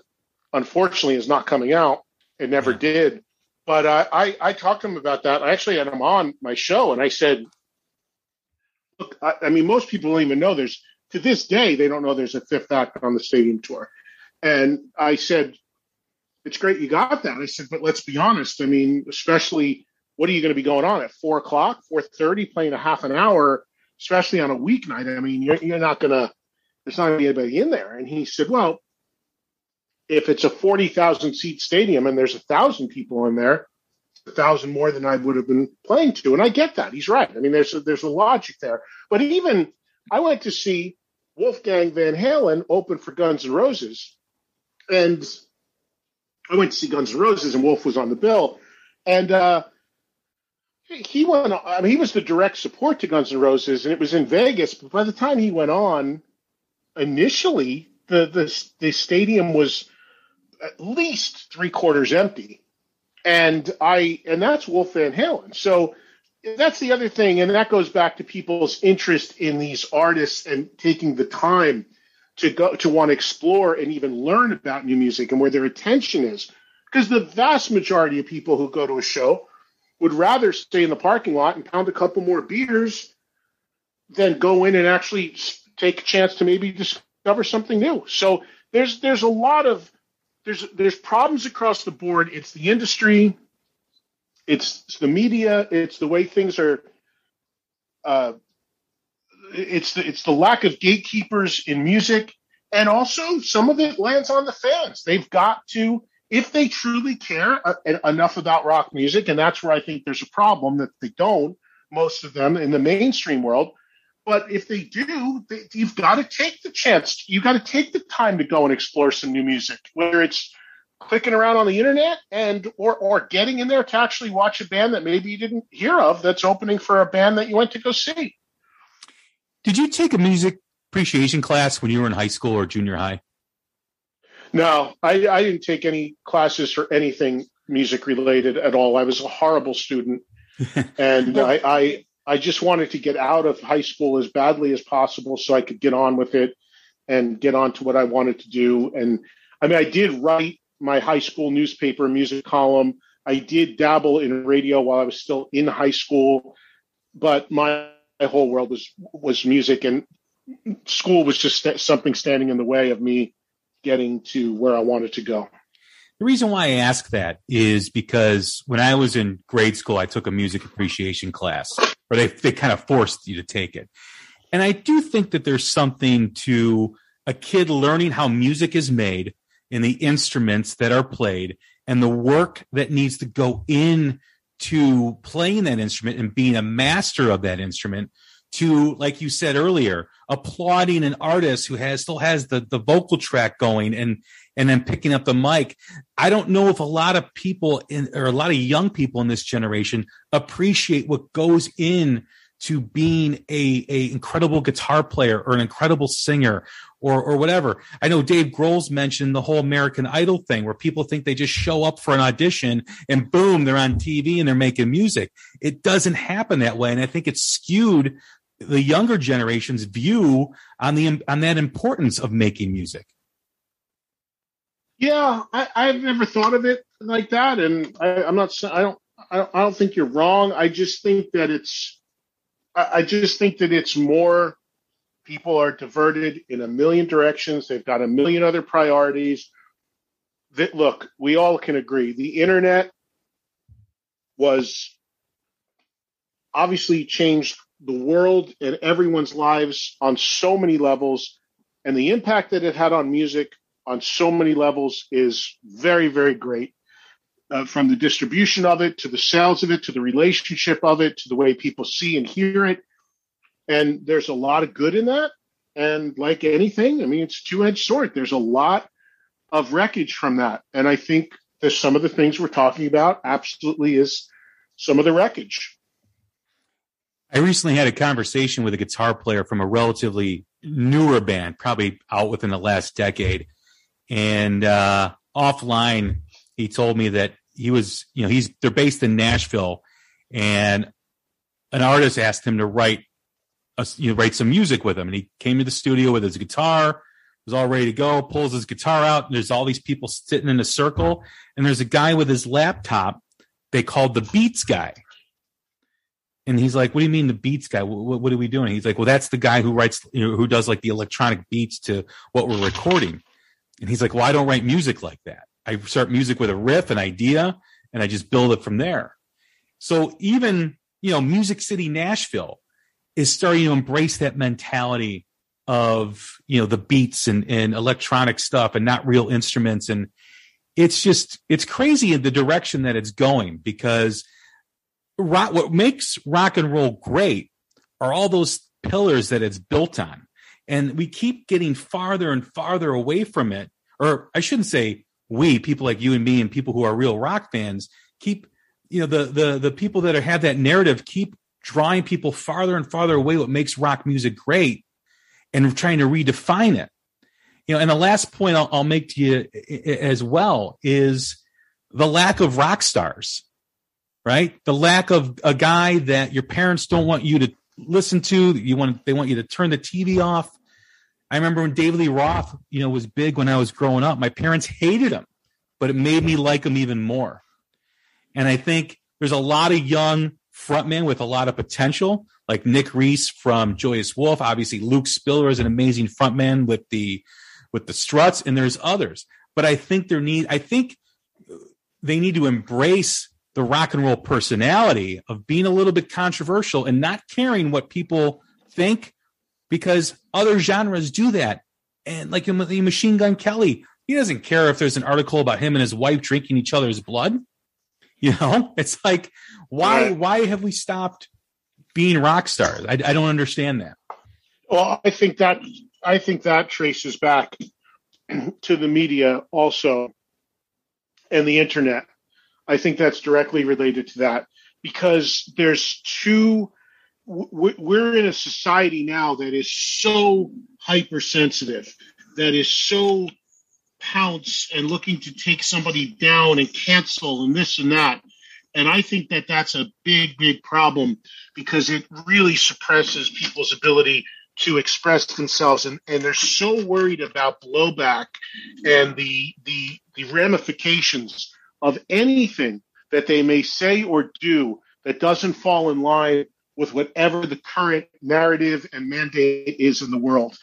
unfortunately is not coming out. It never yeah. did. But uh, I, I talked to him about that. I actually had him on my show and I said, look, I, I mean, most people don't even know there's, to this day, they don't know there's a fifth act on the stadium tour. And I said, it's great you got that. I said, but let's be honest. I mean, especially what are you going to be going on at four o'clock, four thirty, playing a half an hour, especially on a weeknight? I mean, you're, you're not going to. There's not going to be anybody in there. And he said, well, if it's a 40,000 seat stadium and there's a thousand people in there, a thousand more than I would have been playing to. And I get that. He's right. I mean, there's a, there's a logic there. But even I went to see Wolfgang Van Halen open for Guns N' Roses. And I went to see Guns N' Roses and Wolf was on the bill. And, uh, he went. I mean, he was the direct support to Guns N' Roses, and it was in Vegas. But by the time he went on, initially the the the stadium was at least three quarters empty. and I and that's Wolf Van Halen. So that's the other thing, and that goes back to people's interest in these artists and taking the time to go to want to explore and even learn about new music and where their attention is. Because the vast majority of people who go to a show would rather stay in the parking lot and pound a couple more beers than go in and actually take a chance to maybe discover something new. So there's there's a lot of there's there's problems across the board. It's the industry, it's the media, it's the way things are. Uh, it's the it's the lack of gatekeepers in music, and also some of it lands on the fans. They've got to, if they truly care uh, enough about rock music, and that's where I think there's a problem that they don't. Most of them in the mainstream world, but if they do, they, you've got to take the chance. You've got to take the time to go and explore some new music, whether it's clicking around on the internet and or or getting in there to actually watch a band that maybe you didn't hear of that's opening for a band that you went to go see. Did you take a music appreciation class when you were in high school or junior high? No, I, I didn't take any classes for anything music related at all. I was a horrible student, (laughs) and I, I I just wanted to get out of high school as badly as possible so I could get on with it and get on to what I wanted to do. And I mean, I did write my high school newspaper music column. I did dabble in radio while I was still in high school, but my, my whole world was was music, and school was just st- something standing in the way of me getting to where I wanted to go. The reason why I ask that is because when I was in grade school, I took a music appreciation class, or they, they kind of forced you to take it. And I do think that there's something to a kid learning how music is made and the instruments that are played and the work that needs to go in to playing that instrument and being a master of that instrument to like you said earlier applauding an artist who has still has the the vocal track going and and then picking up the mic. I don't know if a lot of people in, or a lot of young people in this generation appreciate what goes in to being a, a incredible guitar player or an incredible singer or or whatever. I know Dave Grohl's mentioned the whole American Idol thing where people think they just show up for an audition and boom, they're on TV and they're making music. It doesn't happen that way. And I think it's skewed the younger generation's view on the on that importance of making music. Yeah, I, I've never thought of it like that, and I, I'm not. I don't. I don't, I don't think you're wrong. I just think that it's. I, I just think that it's more. People are diverted in a million directions. They've got a million other priorities. That look, we all can agree. The internet was obviously changed the world and everyone's lives on so many levels, and the impact that it had on music on so many levels is very, very great. Uh, from the distribution of it to the sales of it to the relationship of it to the way people see and hear it. And there's a lot of good in that. And like anything, I mean, it's two edged sword. There's a lot of wreckage from that. And I think that some of the things we're talking about absolutely is some of the wreckage. I recently had a conversation with a guitar player from a relatively newer band, probably out within the last decade. And uh, offline, he told me that he was, you know, he's they're based in Nashville, and an artist asked him to write, a, you know, write some music with him, and he came to the studio with his guitar, was all ready to go, pulls his guitar out, and there's all these people sitting in a circle, and there's a guy with his laptop. They called the Beats guy. And he's like, "What do you mean the beats guy? What, what, are we doing?" He's like, "Well, that's the guy who writes, you know, who does like the electronic beats to what we're recording." And he's like, well, I don't write music like that. I start music with a riff, an idea, and I just build it from there. So even, you know, Music City, Nashville is starting to embrace that mentality of, you know, the beats and, and electronic stuff and not real instruments. And it's just, it's crazy in the direction that it's going because rock, what makes rock and roll great are all those pillars that it's built on. And we keep getting farther and farther away from it or I shouldn't say we, people like you and me and people who are real rock fans, keep, you know, the the the people that are, have that narrative keep drawing people farther and farther away what makes rock music great and trying to redefine it. You know, and the last point I'll, I'll make to you as well is the lack of rock stars, right? The lack of a guy that your parents don't want you to listen to. You want they want you to turn the TV off. I remember when David Lee Roth, you know, was big when I was growing up. My parents hated him, but it made me like him even more. And I think there's a lot of young frontmen with a lot of potential, like Nick Reese from Joyous Wolf. Obviously, Luke Spiller is an amazing frontman with the with the Struts, and there's others. But I think there need I think they need to embrace the rock and roll personality of being a little bit controversial and not caring what people think because other genres do that. And like the Machine Gun Kelly, he doesn't care if there's an article about him and his wife drinking each other's blood. You know, (laughs) it's like why why have we stopped being rock stars? I, I don't understand that. Well, I think that I think that traces back (clears throat) to the media also and the internet. I think that's directly related to that because there's two. We're in a society now that is so hypersensitive, that is so pounce and looking to take somebody down and cancel and this and that. And I think that that's a big, big problem because it really suppresses people's ability to express themselves and, and they're so worried about blowback and the the the ramifications of anything that they may say or do that doesn't fall in line with whatever the current narrative and mandate is in the world.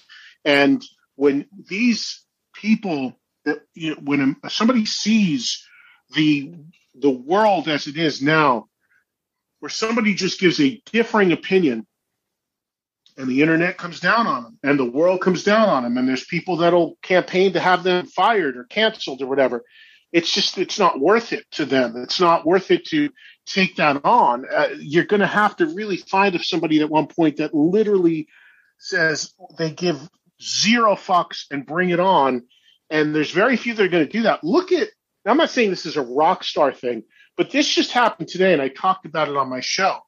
And when these people you know, when somebody sees the the world as it is now, where somebody just gives a differing opinion and the internet comes down on them and the world comes down on them and there's people that'll campaign to have them fired or canceled or whatever it's just it's not worth it to them. It's not worth it to take that on. Uh, you're going to have to really find somebody at one point that literally says they give zero fucks and bring it on and there's very few that are going to do that. Look at i'm not saying this is a rock star thing but this just happened today and i talked about it on my show.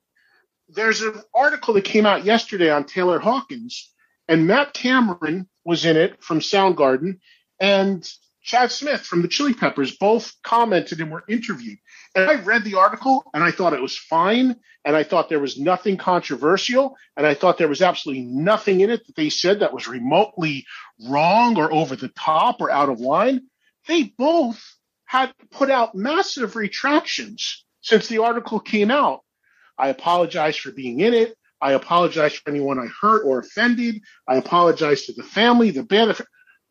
There's an article that came out yesterday on Taylor Hawkins, and Matt Cameron was in it from Soundgarden, and Chad Smith from the Chili Peppers both commented and were interviewed. And I read the article and I thought it was fine, and I thought there was nothing controversial, and I thought there was absolutely nothing in it that they said that was remotely wrong or over the top or out of line. They both had put out massive retractions since the article came out. I apologize for being in it. I apologize for anyone I hurt or offended. I apologize to the family, the band.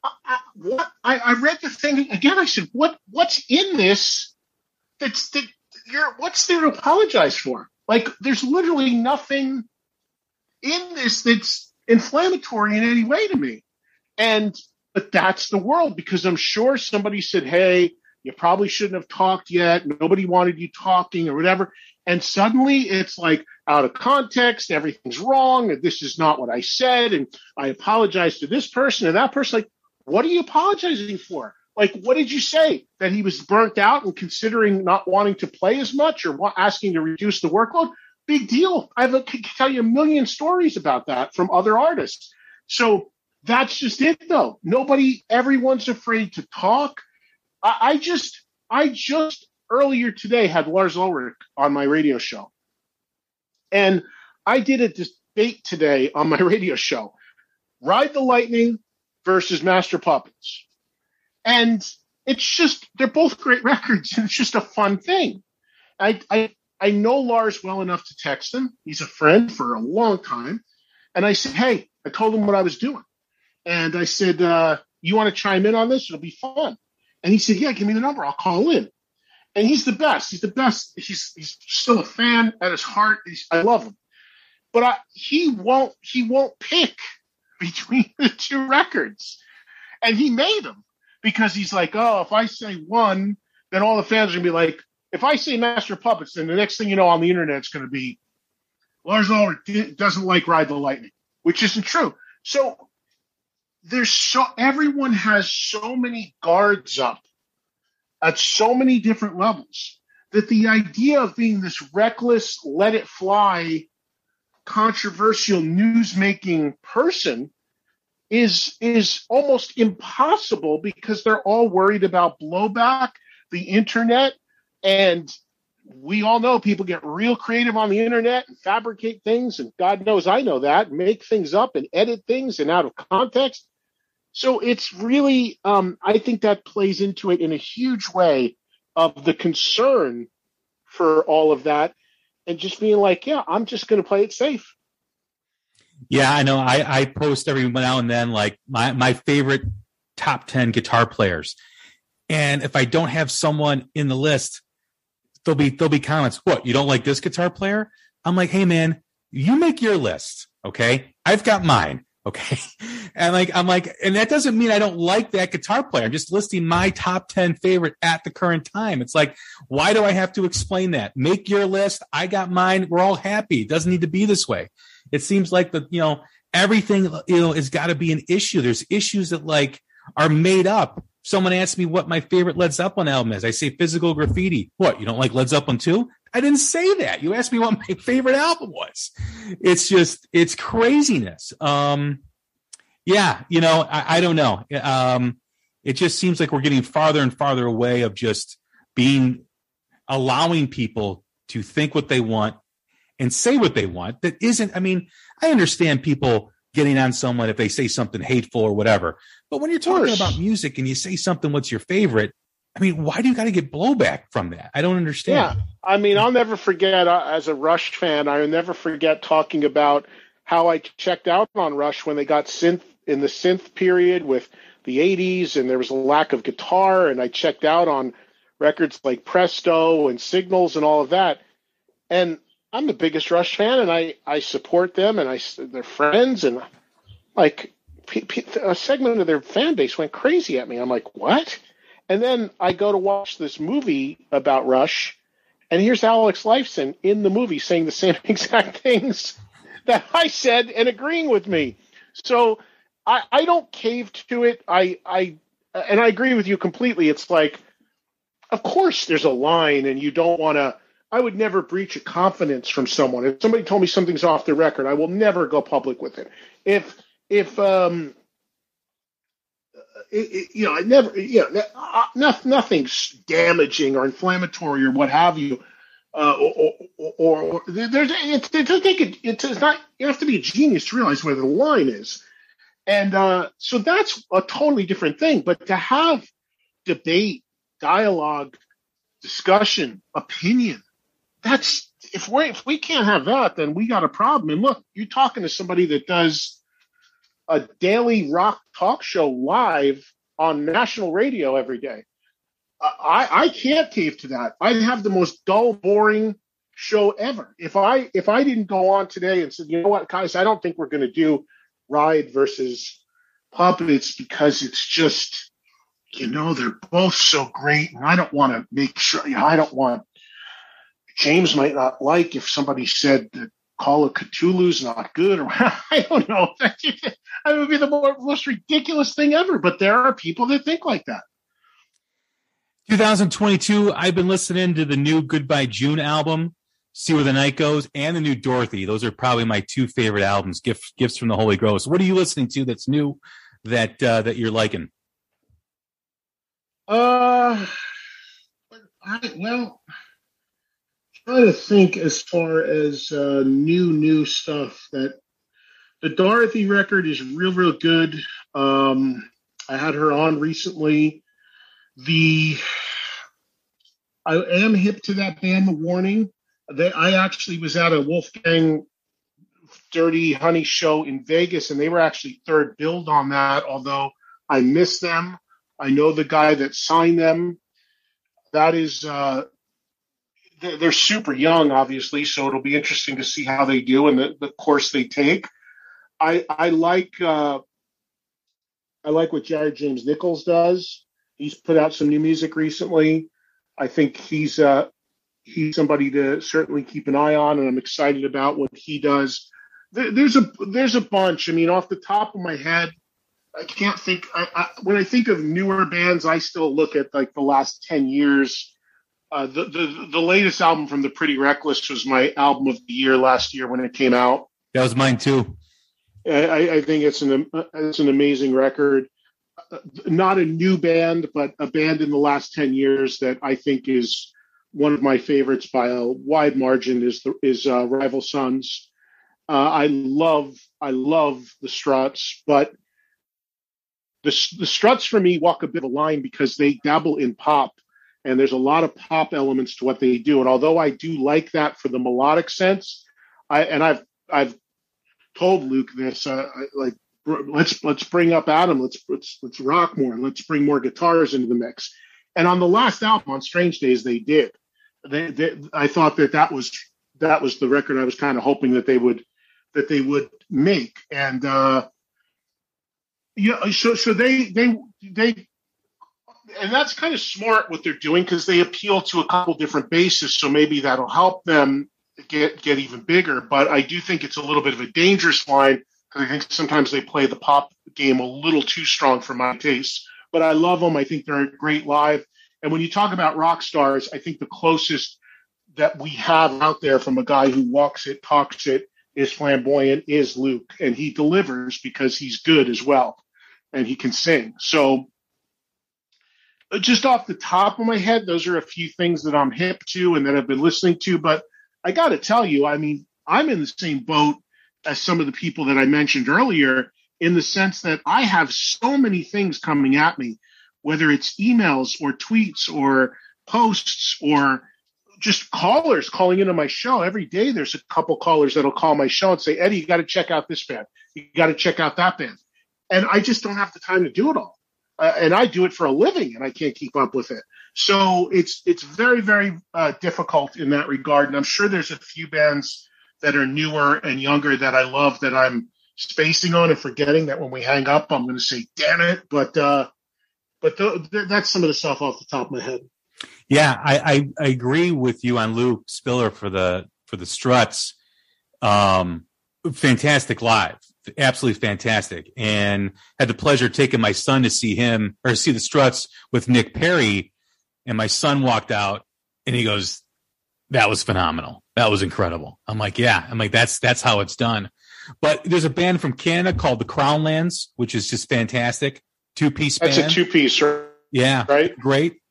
I, what I, I read the thing again. I said, "What? What's in this? That's that. You're what's there to apologize for? Like, there's literally nothing in this that's inflammatory in any way to me. And but that's the world because I'm sure somebody said, "Hey, you probably shouldn't have talked yet. Nobody wanted you talking or whatever." And suddenly it's like out of context, everything's wrong, this is not what I said, and I apologize to this person and that person. Like, what are you apologizing for? Like, what did you say? That he was burnt out and considering not wanting to play as much or asking to reduce the workload? Big deal. I have a, could tell you a million stories about that from other artists. So that's just it, though. Nobody, everyone's afraid to talk. I, I just, I just earlier today had Lars Ulrich on my radio show. And I did a debate today on my (laughs) radio show Ride the Lightning versus Master Puppets. And it's just, they're both great (laughs) records, and it's just a fun thing. I, I, I know Lars well enough to text him. He's a friend for a long time. And I said, Hey, I told him what I was doing. And I said, uh, You want to chime in on this? It'll be fun. And he said, Yeah, give me the number. I'll call in and he's the best. He's the best. He's he's still a fan at his heart. He's, I love him, but I, he won't he won't pick between (laughs) the two records, and he made them because he's like, oh, if I say one, then all the fans are gonna be like, if I say Master Puppets, then the next thing you know on the internet it's gonna be Lars Ulrich doesn't like Ride the Lightning, which isn't true. So there's so everyone has so many guards up at so many different levels that the idea of being this reckless, let it fly, controversial news making person is is almost impossible because they're all worried about blowback, the internet, And we all know people get real creative on the internet and fabricate things, and God knows I know that, make things up and edit things and out of context. So it's really, um, I think that plays into it in a huge way of the concern for all of that and just being like, yeah, I'm just going to play it safe. Yeah, I know. I, I post every now and then like my, my favorite top 10 guitar players. And if I don't have someone in the list, there'll be there'll be comments. What you don't like this guitar player? I'm like, hey man, you make your list, okay? I've got mine, okay? (laughs) And like I'm like, and that doesn't mean I don't like that guitar player. I'm just listing my top ten favorite at the current time. It's like, why do I have to explain that? Make your list. I got mine. We're all happy. It doesn't need to be this way. It seems like the you know everything you know has got to be an issue. There's issues that like are made up someone asked me what my favorite Led Zeppelin album is. I say Physical Graffiti. What, you don't like Led Zeppelin too? I didn't say that. You asked me what my (laughs) favorite album was. It's just, it's craziness. Um, yeah, you know, I, I don't know. Um, it just seems like we're getting farther and farther away of just being, allowing people to think what they want and say what they want. That isn't, I mean, I understand people getting on someone if they say something hateful or whatever. But when you're talking about music and you say something, what's your favorite? I mean, why do you got to get blowback from that? I don't understand. Yeah, I mean, I'll never forget uh, as a Rush fan. I'll never forget talking about how I checked out on Rush when they got synth in the synth period with the 80s, and there was a lack of guitar, and I checked out on records like Presto and Signals and all of that. And I'm the biggest Rush fan, and I I support them, and I they're friends, and like a segment of their fan base went crazy at me. I'm like, what? And then I go to watch this movie about Rush, and here's Alex Lifeson in the movie saying the same (laughs) exact things that I said and agreeing with me. So I, I don't cave to it. I I and I agree with you completely. It's like, of course, there's a line, and you don't want to I would never breach a confidence from someone. If somebody told me something's off the record, I will never go public with it. If if um, it, it, you know, I never, you know, uh, nothing's damaging or inflammatory or what have you. Uh, or, or, or, there's it's, it's, I think it, it's not you have to be a genius to realize where the line is, and uh, so that's a totally different thing. But to have debate, dialogue, discussion, opinion, that's if we if we can't have that, then we got a problem. And look, you're talking to somebody that does a daily rock talk show live on national radio every day. I, I can't cave to that. I have the most dull, boring show ever. If I if I didn't go on today and said, you know what, guys, I don't think we're going to do Ride versus Puppets because it's just, you know, they're both so great, and I don't want to make sure. You know, I don't want James might not like if somebody said that Call of Ktulu's not good, or (laughs) I don't know. (laughs) that would be the more, most ridiculous thing ever. But there are people that think like that. 2022, I've been listening to the new Goodbye June album, See Where the Night Goes, and the new Dorothy. Those are probably my two favorite albums, gifts gifts from the Holy Ghost. What are you listening to that's new that uh, that you're liking? Uh, I, well, trying to think as far as uh, new new stuff that the Dorothy record is real real good. Um, I had her on recently. The I am hip to that band, The Warning. They, I actually was at a Wolfgang Dirty Honey show in Vegas, and they were actually third billed on that. Although I miss them, I know the guy that signed them. That is uh, they're super young, obviously, so it'll be interesting to see how they do and the, the course they take. I I like uh, I like what Jared James Nichols does. He's put out some new music recently. I think he's uh, he's somebody to certainly keep an eye on, and I'm excited about what he does. There's a there's a bunch. I mean, off the top of my head, I can't think. I, I, when I think of newer bands, I still look at like the last ten years uh, the, the the latest album from the Pretty Reckless was my album of the year last year when it came out. That was mine too. I, I think it's an it's an amazing record. Uh, not a new band, but a band in the last ten years that I think is one of my favorites by a wide margin is the is uh, Rival Sons. Uh, I love I love the Struts, but the the Struts for me walk a bit of a line because they dabble in pop, and there's a lot of pop elements to what they do. And although I do like that for the melodic sense, I and I've I've told Luke this uh, like let's let's bring up Adam, let's let's let's rock more, let's bring more guitars into the mix. And on the last album, on Strange Days, they did. They, they, I thought that that was that was the record I was kind of hoping that they would that they would make. And uh, yeah, so so they they they and that's kind of smart what they're doing because they appeal to a couple different bases. So maybe that'll help them get get even bigger. But I do think it's a little bit of a dangerous line because I think sometimes they play the pop game a little too strong for my taste. But I love them. I think they're a great live. And when you talk about rock stars, I think the closest that we have out there from a guy who walks it, talks it, is flamboyant, is Luke, and he delivers because he's good as well, and he can sing. So, just off the top of my head, those are a few things that I'm hip to and that I've been listening to. But I got to tell you, I mean, I'm in the same boat as some of the people that I mentioned earlier in the sense that I have so many things coming at me, whether it's emails or tweets or posts or just callers calling into my show every day. There's a couple callers that'll call my show and say, Eddie, you got to check out this band. You got to check out that band. And I just don't have the time to do it all. Uh, and I do it for a living and I can't keep up with it. So it's, it's very, very uh, difficult in that regard. And I'm sure there's a few bands that are newer and younger that I love that I'm spacing on and forgetting that when we hang up, I'm going to say, damn it. But, uh, but th- th- that's some of the stuff off the top of my head. Yeah, I, I, I agree with you on Luke Spiller for the for the Struts. Um, fantastic live, absolutely fantastic, and had the pleasure of taking my son to see him or see the Struts with Nick Perry, and my son walked out and he goes, "That was phenomenal. That was incredible." I'm like, "Yeah." I'm like, "That's that's how it's done." But there's a band from Canada called the Crown Lands, which is just fantastic. Two piece band. That's a two piece, right? Yeah, right. Great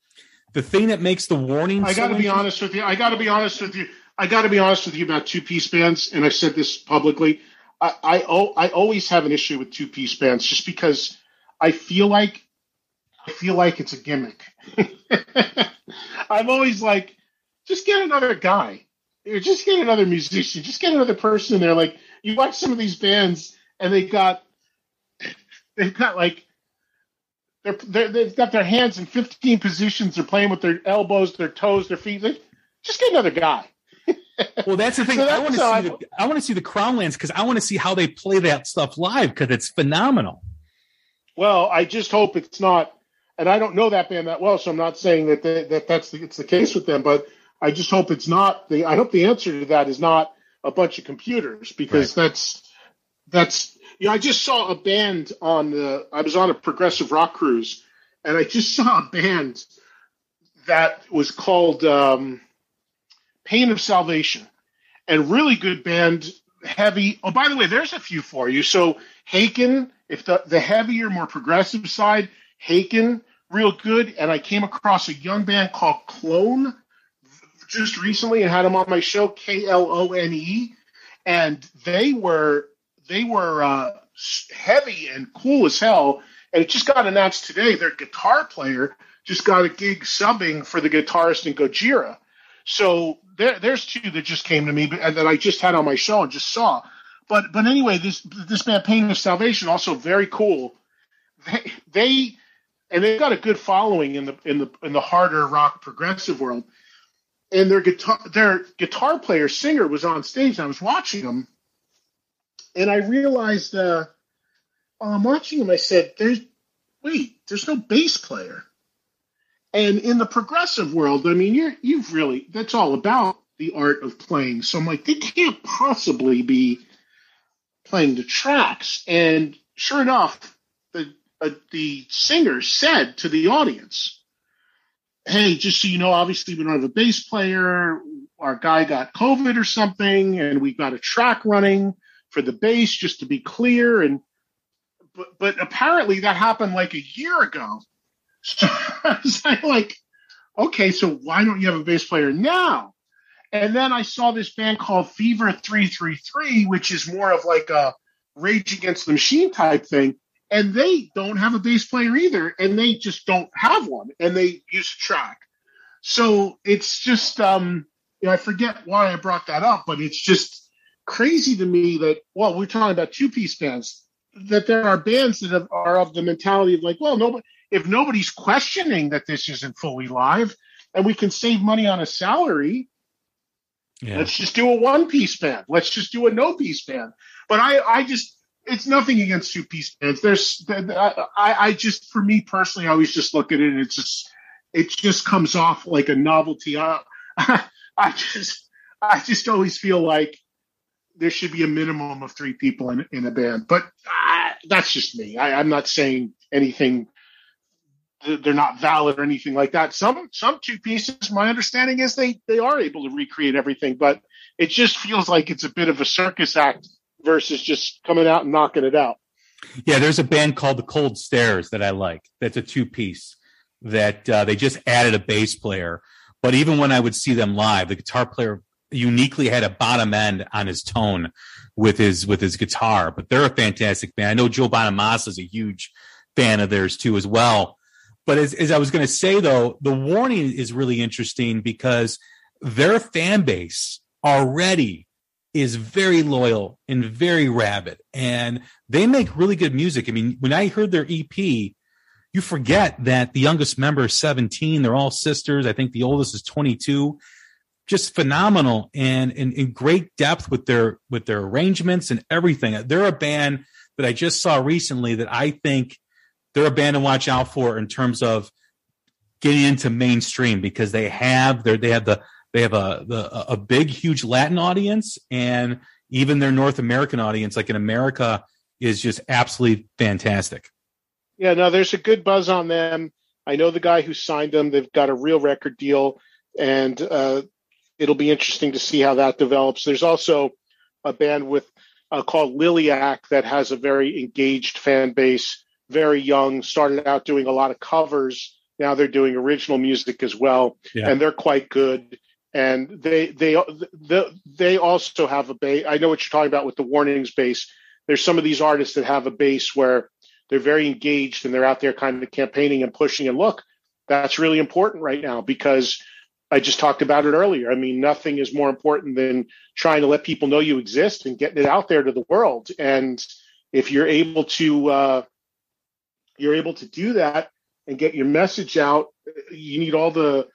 the thing that makes the warning. I got to be honest with you. I got to be honest with you. I got to be honest with you about two piece bands, and I've said this publicly. I, I I always have an issue with two piece bands just because I feel like I feel like it's a gimmick. (laughs) I'm always like, just get another guy, or just get another musician, just get another person in there. Like you watch some of these bands, and they got they've got like they're, they have got their hands in 15 positions. They're playing with their elbows, their toes, their feet. They, just get another guy. Well, that's the thing. So I want to see. I, the, I want to see the Crown Lands because I want to see how they play that stuff live because it's phenomenal. Well, I just hope it's not, and I don't know that band that well, so I'm not saying that they, that that's the, it's the case with them. But I just hope it's not. The I hope the answer to that is not a bunch of computers because right. that's that's yeah, I just saw a band on the. I was on a progressive rock cruise, and I just saw a band that was called um, Pain of Salvation, and really good band, heavy. Oh, by the way, there's a few for you. So Haken, if the the heavier, more progressive side, Haken, real good. And I came across a young band called Klone just recently and had them on my show, K L O N E, and they were they were uh, heavy and cool as hell. And it just got announced today. Their guitar player just got a gig subbing for the guitarist in Gojira. So there, there's two that just came to me and that I just had on my show and just saw. But but anyway, this this band Pain of Salvation also very cool. They, they and they've got a good following in the in the in the harder rock progressive world. And their guitar their guitar player singer was on stage. And I was watching them, and I realized uh, while I'm watching him, I said, "There's wait, there's no bass player." And in the progressive world, I mean, you're you've really that's all about the art of playing. So I'm like, they can't possibly be playing the tracks. And sure enough, the uh, the singer said to the audience, "Hey, just so you know, obviously we don't have a bass player. Our guy got COVID or something, and we've got a track running." for the bass, just to be clear. And but but apparently that happened like a year ago. (laughs) So I was like, okay, so why don't you have a bass player now? And then I saw this band called Fever 333, which is more of like a Rage Against the Machine type thing. And they don't have a bass player either. And they just don't have one. And they use a track. So it's just, um, you know, I forget why I brought that up, but it's just crazy to me that, well, we're talking about two piece bands, that there are bands that have, are of the mentality of like, well, nobody, if nobody's questioning that this isn't fully live and we can save money on a salary, Yeah. let's just do a one piece band. Let's just do a no piece band. But I, I just, it's nothing against two piece bands. There's, I, I just, for me personally, I always just look at it and it's just, it just comes off like a novelty. I, (laughs) I just, I just always feel like there should be a minimum of three people in, in a band. But uh, that's just me. I, I'm not saying anything. Th- They're not valid or anything like that. Some some two pieces. My understanding is they they are able to recreate everything, but it just feels like it's a bit of a circus act versus just coming out and knocking it out. Yeah, there's a band called the Cold Stares that I like. That's a two piece that uh, they just added a bass player. But even when I would see them live, the guitar player uniquely had a bottom end on his tone with his with his guitar. But they're a fantastic band. I know Joe Bonamassa is a huge fan of theirs too as well. But as, as I was going to say though, the warning is really interesting because their fan base already is very loyal and very rabid and they make really good music. I mean, when I heard their EP, you forget that the youngest member is 17. They're all sisters. I think the oldest is 22. Just phenomenal and in, great depth with their with their arrangements and everything. They're a band that I just saw recently that I think they're a band to watch out for in terms of getting into mainstream because they have their they have the they have a the, a big huge Latin audience and even their North American audience like in America is just absolutely fantastic. Yeah, no, there's a good buzz on them. I know the guy who signed them. They've got a real record deal, and uh, it'll be interesting to see how that develops. There's also a band with uh, called Liliac that has a very engaged fan base, very young. Started out doing a lot of covers. Now they're doing original music as well, Yeah. and they're quite good. And they they they, they also have a base. I know what you're talking about with the warnings base. There's some of these artists that have a base where they're very engaged and they're out there kind of campaigning and pushing. And look, that's really important right now because I just talked about it earlier. I mean, nothing is more important than trying to let people know you exist and getting it out there to the world. And if you're able to, uh, you're able to do that and get your message out, you need all the,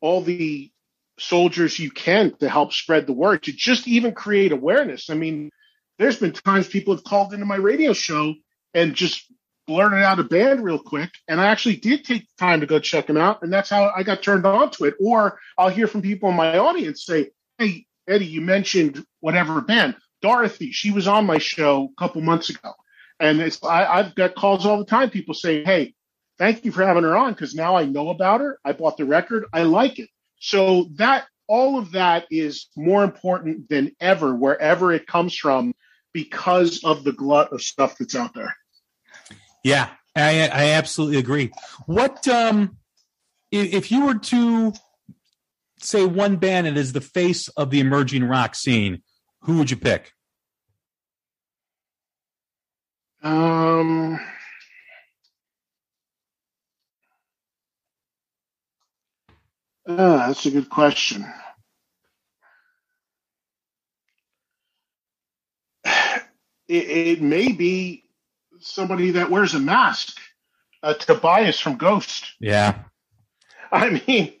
all the soldiers you can to help spread the word to just even create awareness. I mean, there's been times people have called into my radio show and just blurted out a band real quick. And I actually did take time to go check them out. And that's how I got turned on to it. Or I'll hear from people in my audience say, Hey, Eddie, you mentioned whatever band. Dorothy, she was on my show a couple months ago. And it's, I, I've got calls all the time. People say, Hey, thank you for having her on because now I know about her. I bought the record. I like it. So that all of that is more important than ever, wherever it comes from, because of the glut of stuff that's out there. Yeah, I, I absolutely agree. What um, if you were to say one band that is the face of the emerging rock scene, who would you pick? Um, ah, that's a good question. (sighs) It, it may be somebody that wears a mask, uh, Tobias from Ghost. Yeah, (laughs) I mean,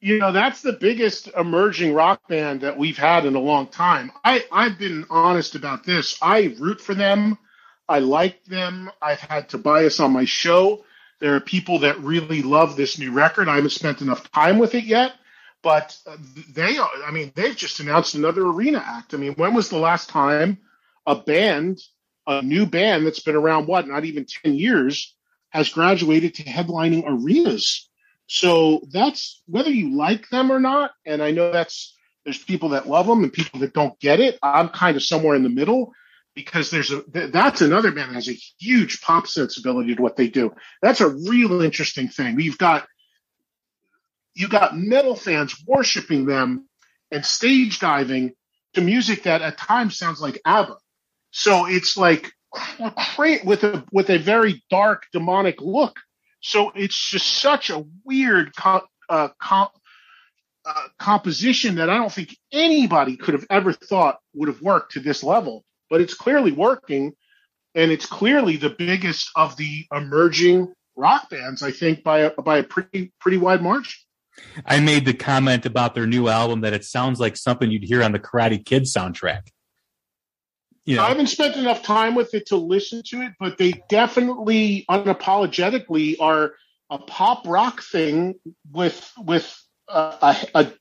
you know, that's the biggest emerging rock band that we've had in a long time. I, I've been honest about this. I root for them. I like them. I've had Tobias on my show. There are people that really love this new record. I haven't spent enough time with it yet, but uh, they are, I mean, they've just announced another arena act. I mean, when was the last time a band, a new band that's been around, what, not even 10 years, has graduated to headlining arenas? So that's whether you like them or not. And I know that's there's people that love them and people that don't get it. I'm kind of somewhere in the middle because there's a th- that's another band that has a huge pop sensibility to what they do. That's a real interesting thing. You've got you got metal fans worshiping them and stage diving to music that at times sounds like ABBA. So it's like with a with a very dark demonic look. So it's just such a weird co- uh, uh, composition that I don't think anybody could have ever thought would have worked to this level. But it's clearly working, and it's clearly the biggest of the emerging rock bands. I think by a, by a pretty pretty wide margin. I made the comment about their new album that it sounds like something you'd hear on the Karate Kid soundtrack. You know? I haven't spent enough time with it to listen to it, but they definitely unapologetically are a pop rock thing with with a, a,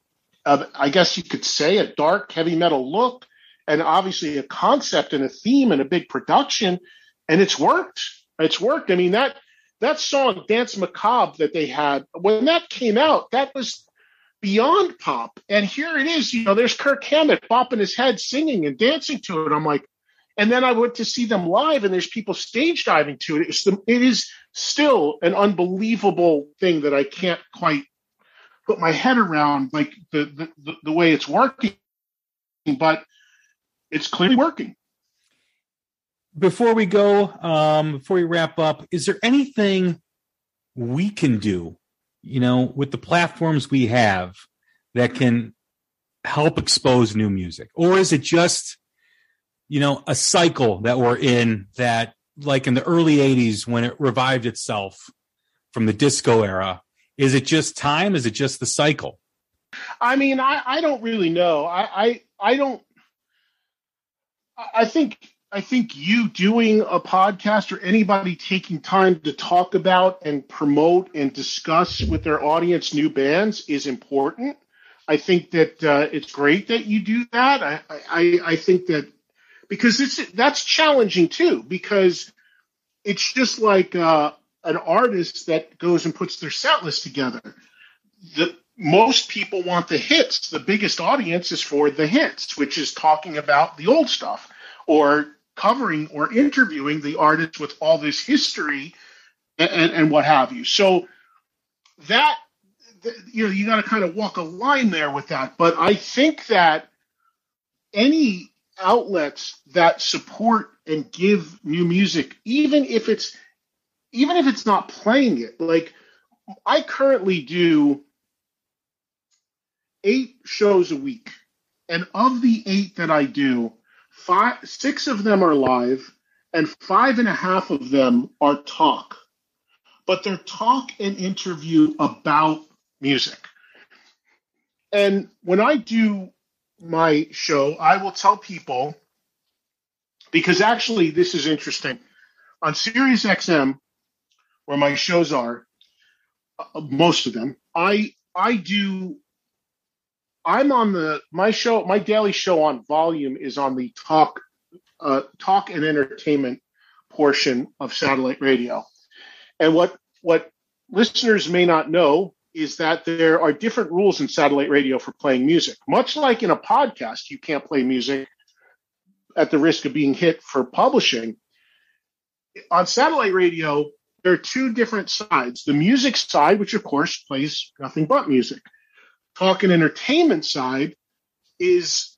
a I guess you could say a dark heavy metal look and obviously a concept and a theme and a big production and it's worked. It's worked. I mean that that song dance macabre that they had when that came out that was beyond pop. And here it is you know there's kirk hammett bopping his head singing and dancing to it. I'm like and then i went to see them live and there's people stage diving to it. It's the, it is still an unbelievable thing that i can't quite put my head around like the the, the way it's working. But it's clearly working before we go, um, before we wrap up, is there anything we can do, you know, with the platforms we have that can help expose new music? Or is it just, you know, a cycle that we're in that, like in the early 80s when it revived itself from the disco era? Is it just time? Is it just the cycle? I mean, I, I don't really know. I, I, I don't, I think I think you doing a podcast or anybody taking time to talk about and promote and discuss with their audience new bands is important. I think that uh, it's great that you do that. I, I, I think that because it's that's challenging too because it's just like uh, an artist that goes and puts their set list together. The most people want the hits. The biggest audience is for the hits, which is talking about the old stuff or covering or interviewing the artist with all this history and, and, and what have you. So that you know you got to kind of walk a line there with that. But I think that any outlets that support and give new music, even if it's even if it's not playing it, like I currently do eight shows a week. And of the eight that I do, five, six of them are live, and five and a half of them are talk. But they're talk and interview about music. And when I do my show, I will tell people because actually this is interesting. On Sirius XM, where my shows are, uh, most of them, I I do I'm on the my show, my daily show on volume is on the talk, uh, talk and entertainment portion of satellite radio. And what what listeners may not know is that there are different rules in satellite radio for playing music. Much like in a podcast, you can't play music at the risk of being hit for publishing. On satellite radio, there are two different sides. The music side, which of course plays nothing but music talk entertainment side is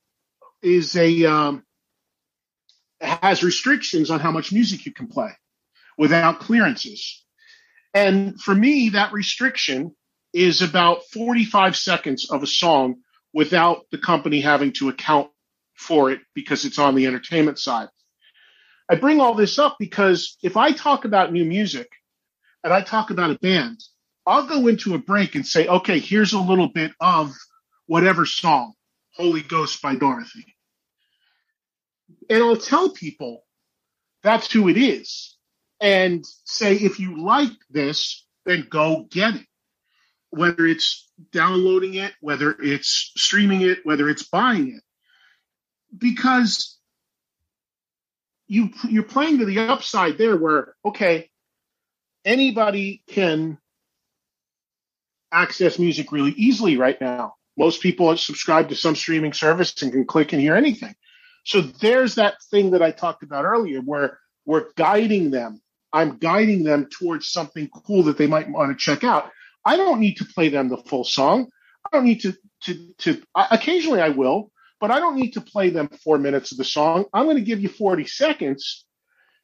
is a um, has restrictions on how much music you can play without clearances. And for me, that restriction is about 45 seconds of a song without the company having to account for it because it's on the entertainment side. I bring all this up because if I talk about new music and I talk about a band, I'll go into a break and say, okay, here's a little bit of whatever song, Holy Ghost by Dorothy. And I'll tell people that's who it is and say, if you like this, then go get it. Whether it's downloading it, whether it's streaming it, whether it's buying it. Because you, you're playing to the upside there where, okay, anybody can access music really easily right now. Most people are subscribed to some streaming service and can click and hear anything. So there's that thing that I talked about earlier where we're guiding them. I'm guiding them towards something cool that they might want to check out. I don't need to play them the full song. I don't need to to to. Occasionally, I will, but I don't need to play them four minutes of the song. I'm going to give you 40 seconds.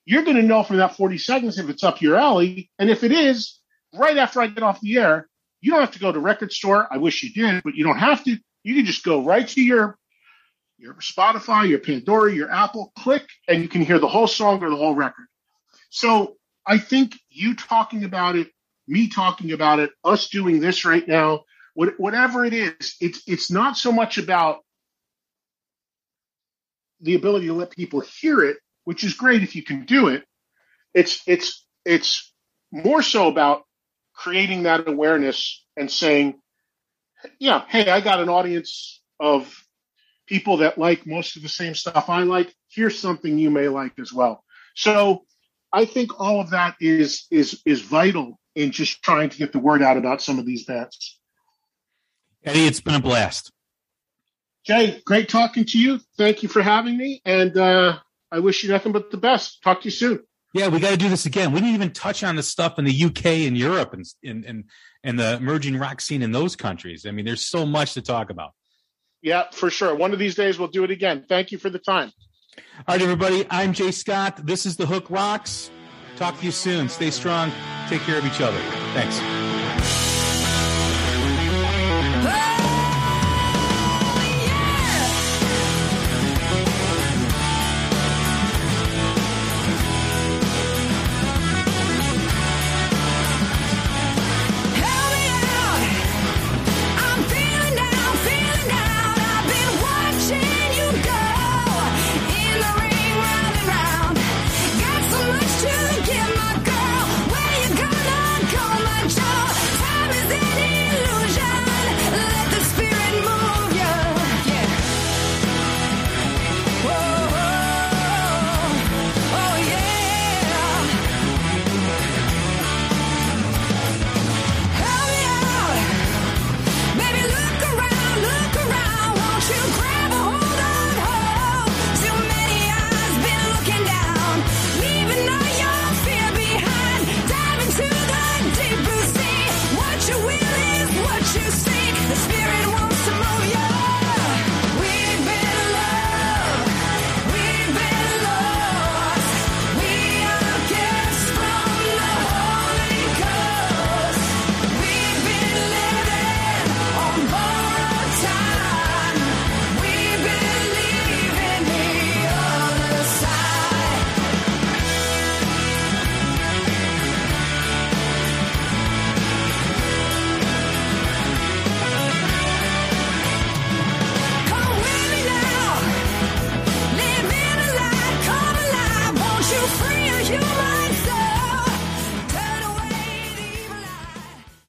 You're going to know from that 40 seconds if it's up your alley, and if it is, right after I get off the air, you don't have to go to record store. I wish you did, but you don't have to. You can just go right to your your Spotify, your Pandora, your Apple, click, and you can hear the whole song or the whole record. So I think you talking about it, me talking about it, us doing this right now, whatever it is, it's it's not so much about the ability to let people hear it, which is great if you can do it. It's it's it's more so about creating that awareness and saying, yeah, hey, I got an audience of people that like most of the same stuff I like. Here's something you may like as well. So I think all of that is is is vital in just trying to get the word out about some of these bands. Eddie, it's been a blast. Jay, great talking to you. Thank you for having me, and uh, I wish you nothing but the best. Talk to you soon. Yeah, we got to do this again. We didn't even touch on the stuff in the UK and Europe and and and the emerging rock scene in those countries. I mean, there's so much to talk about. Yeah, for sure. One of these days we'll do it again. Thank you for the time. All right, everybody. I'm Jay Scott. This is the Hook Rocks. Talk to you soon. Stay strong. Take care of each other. Thanks.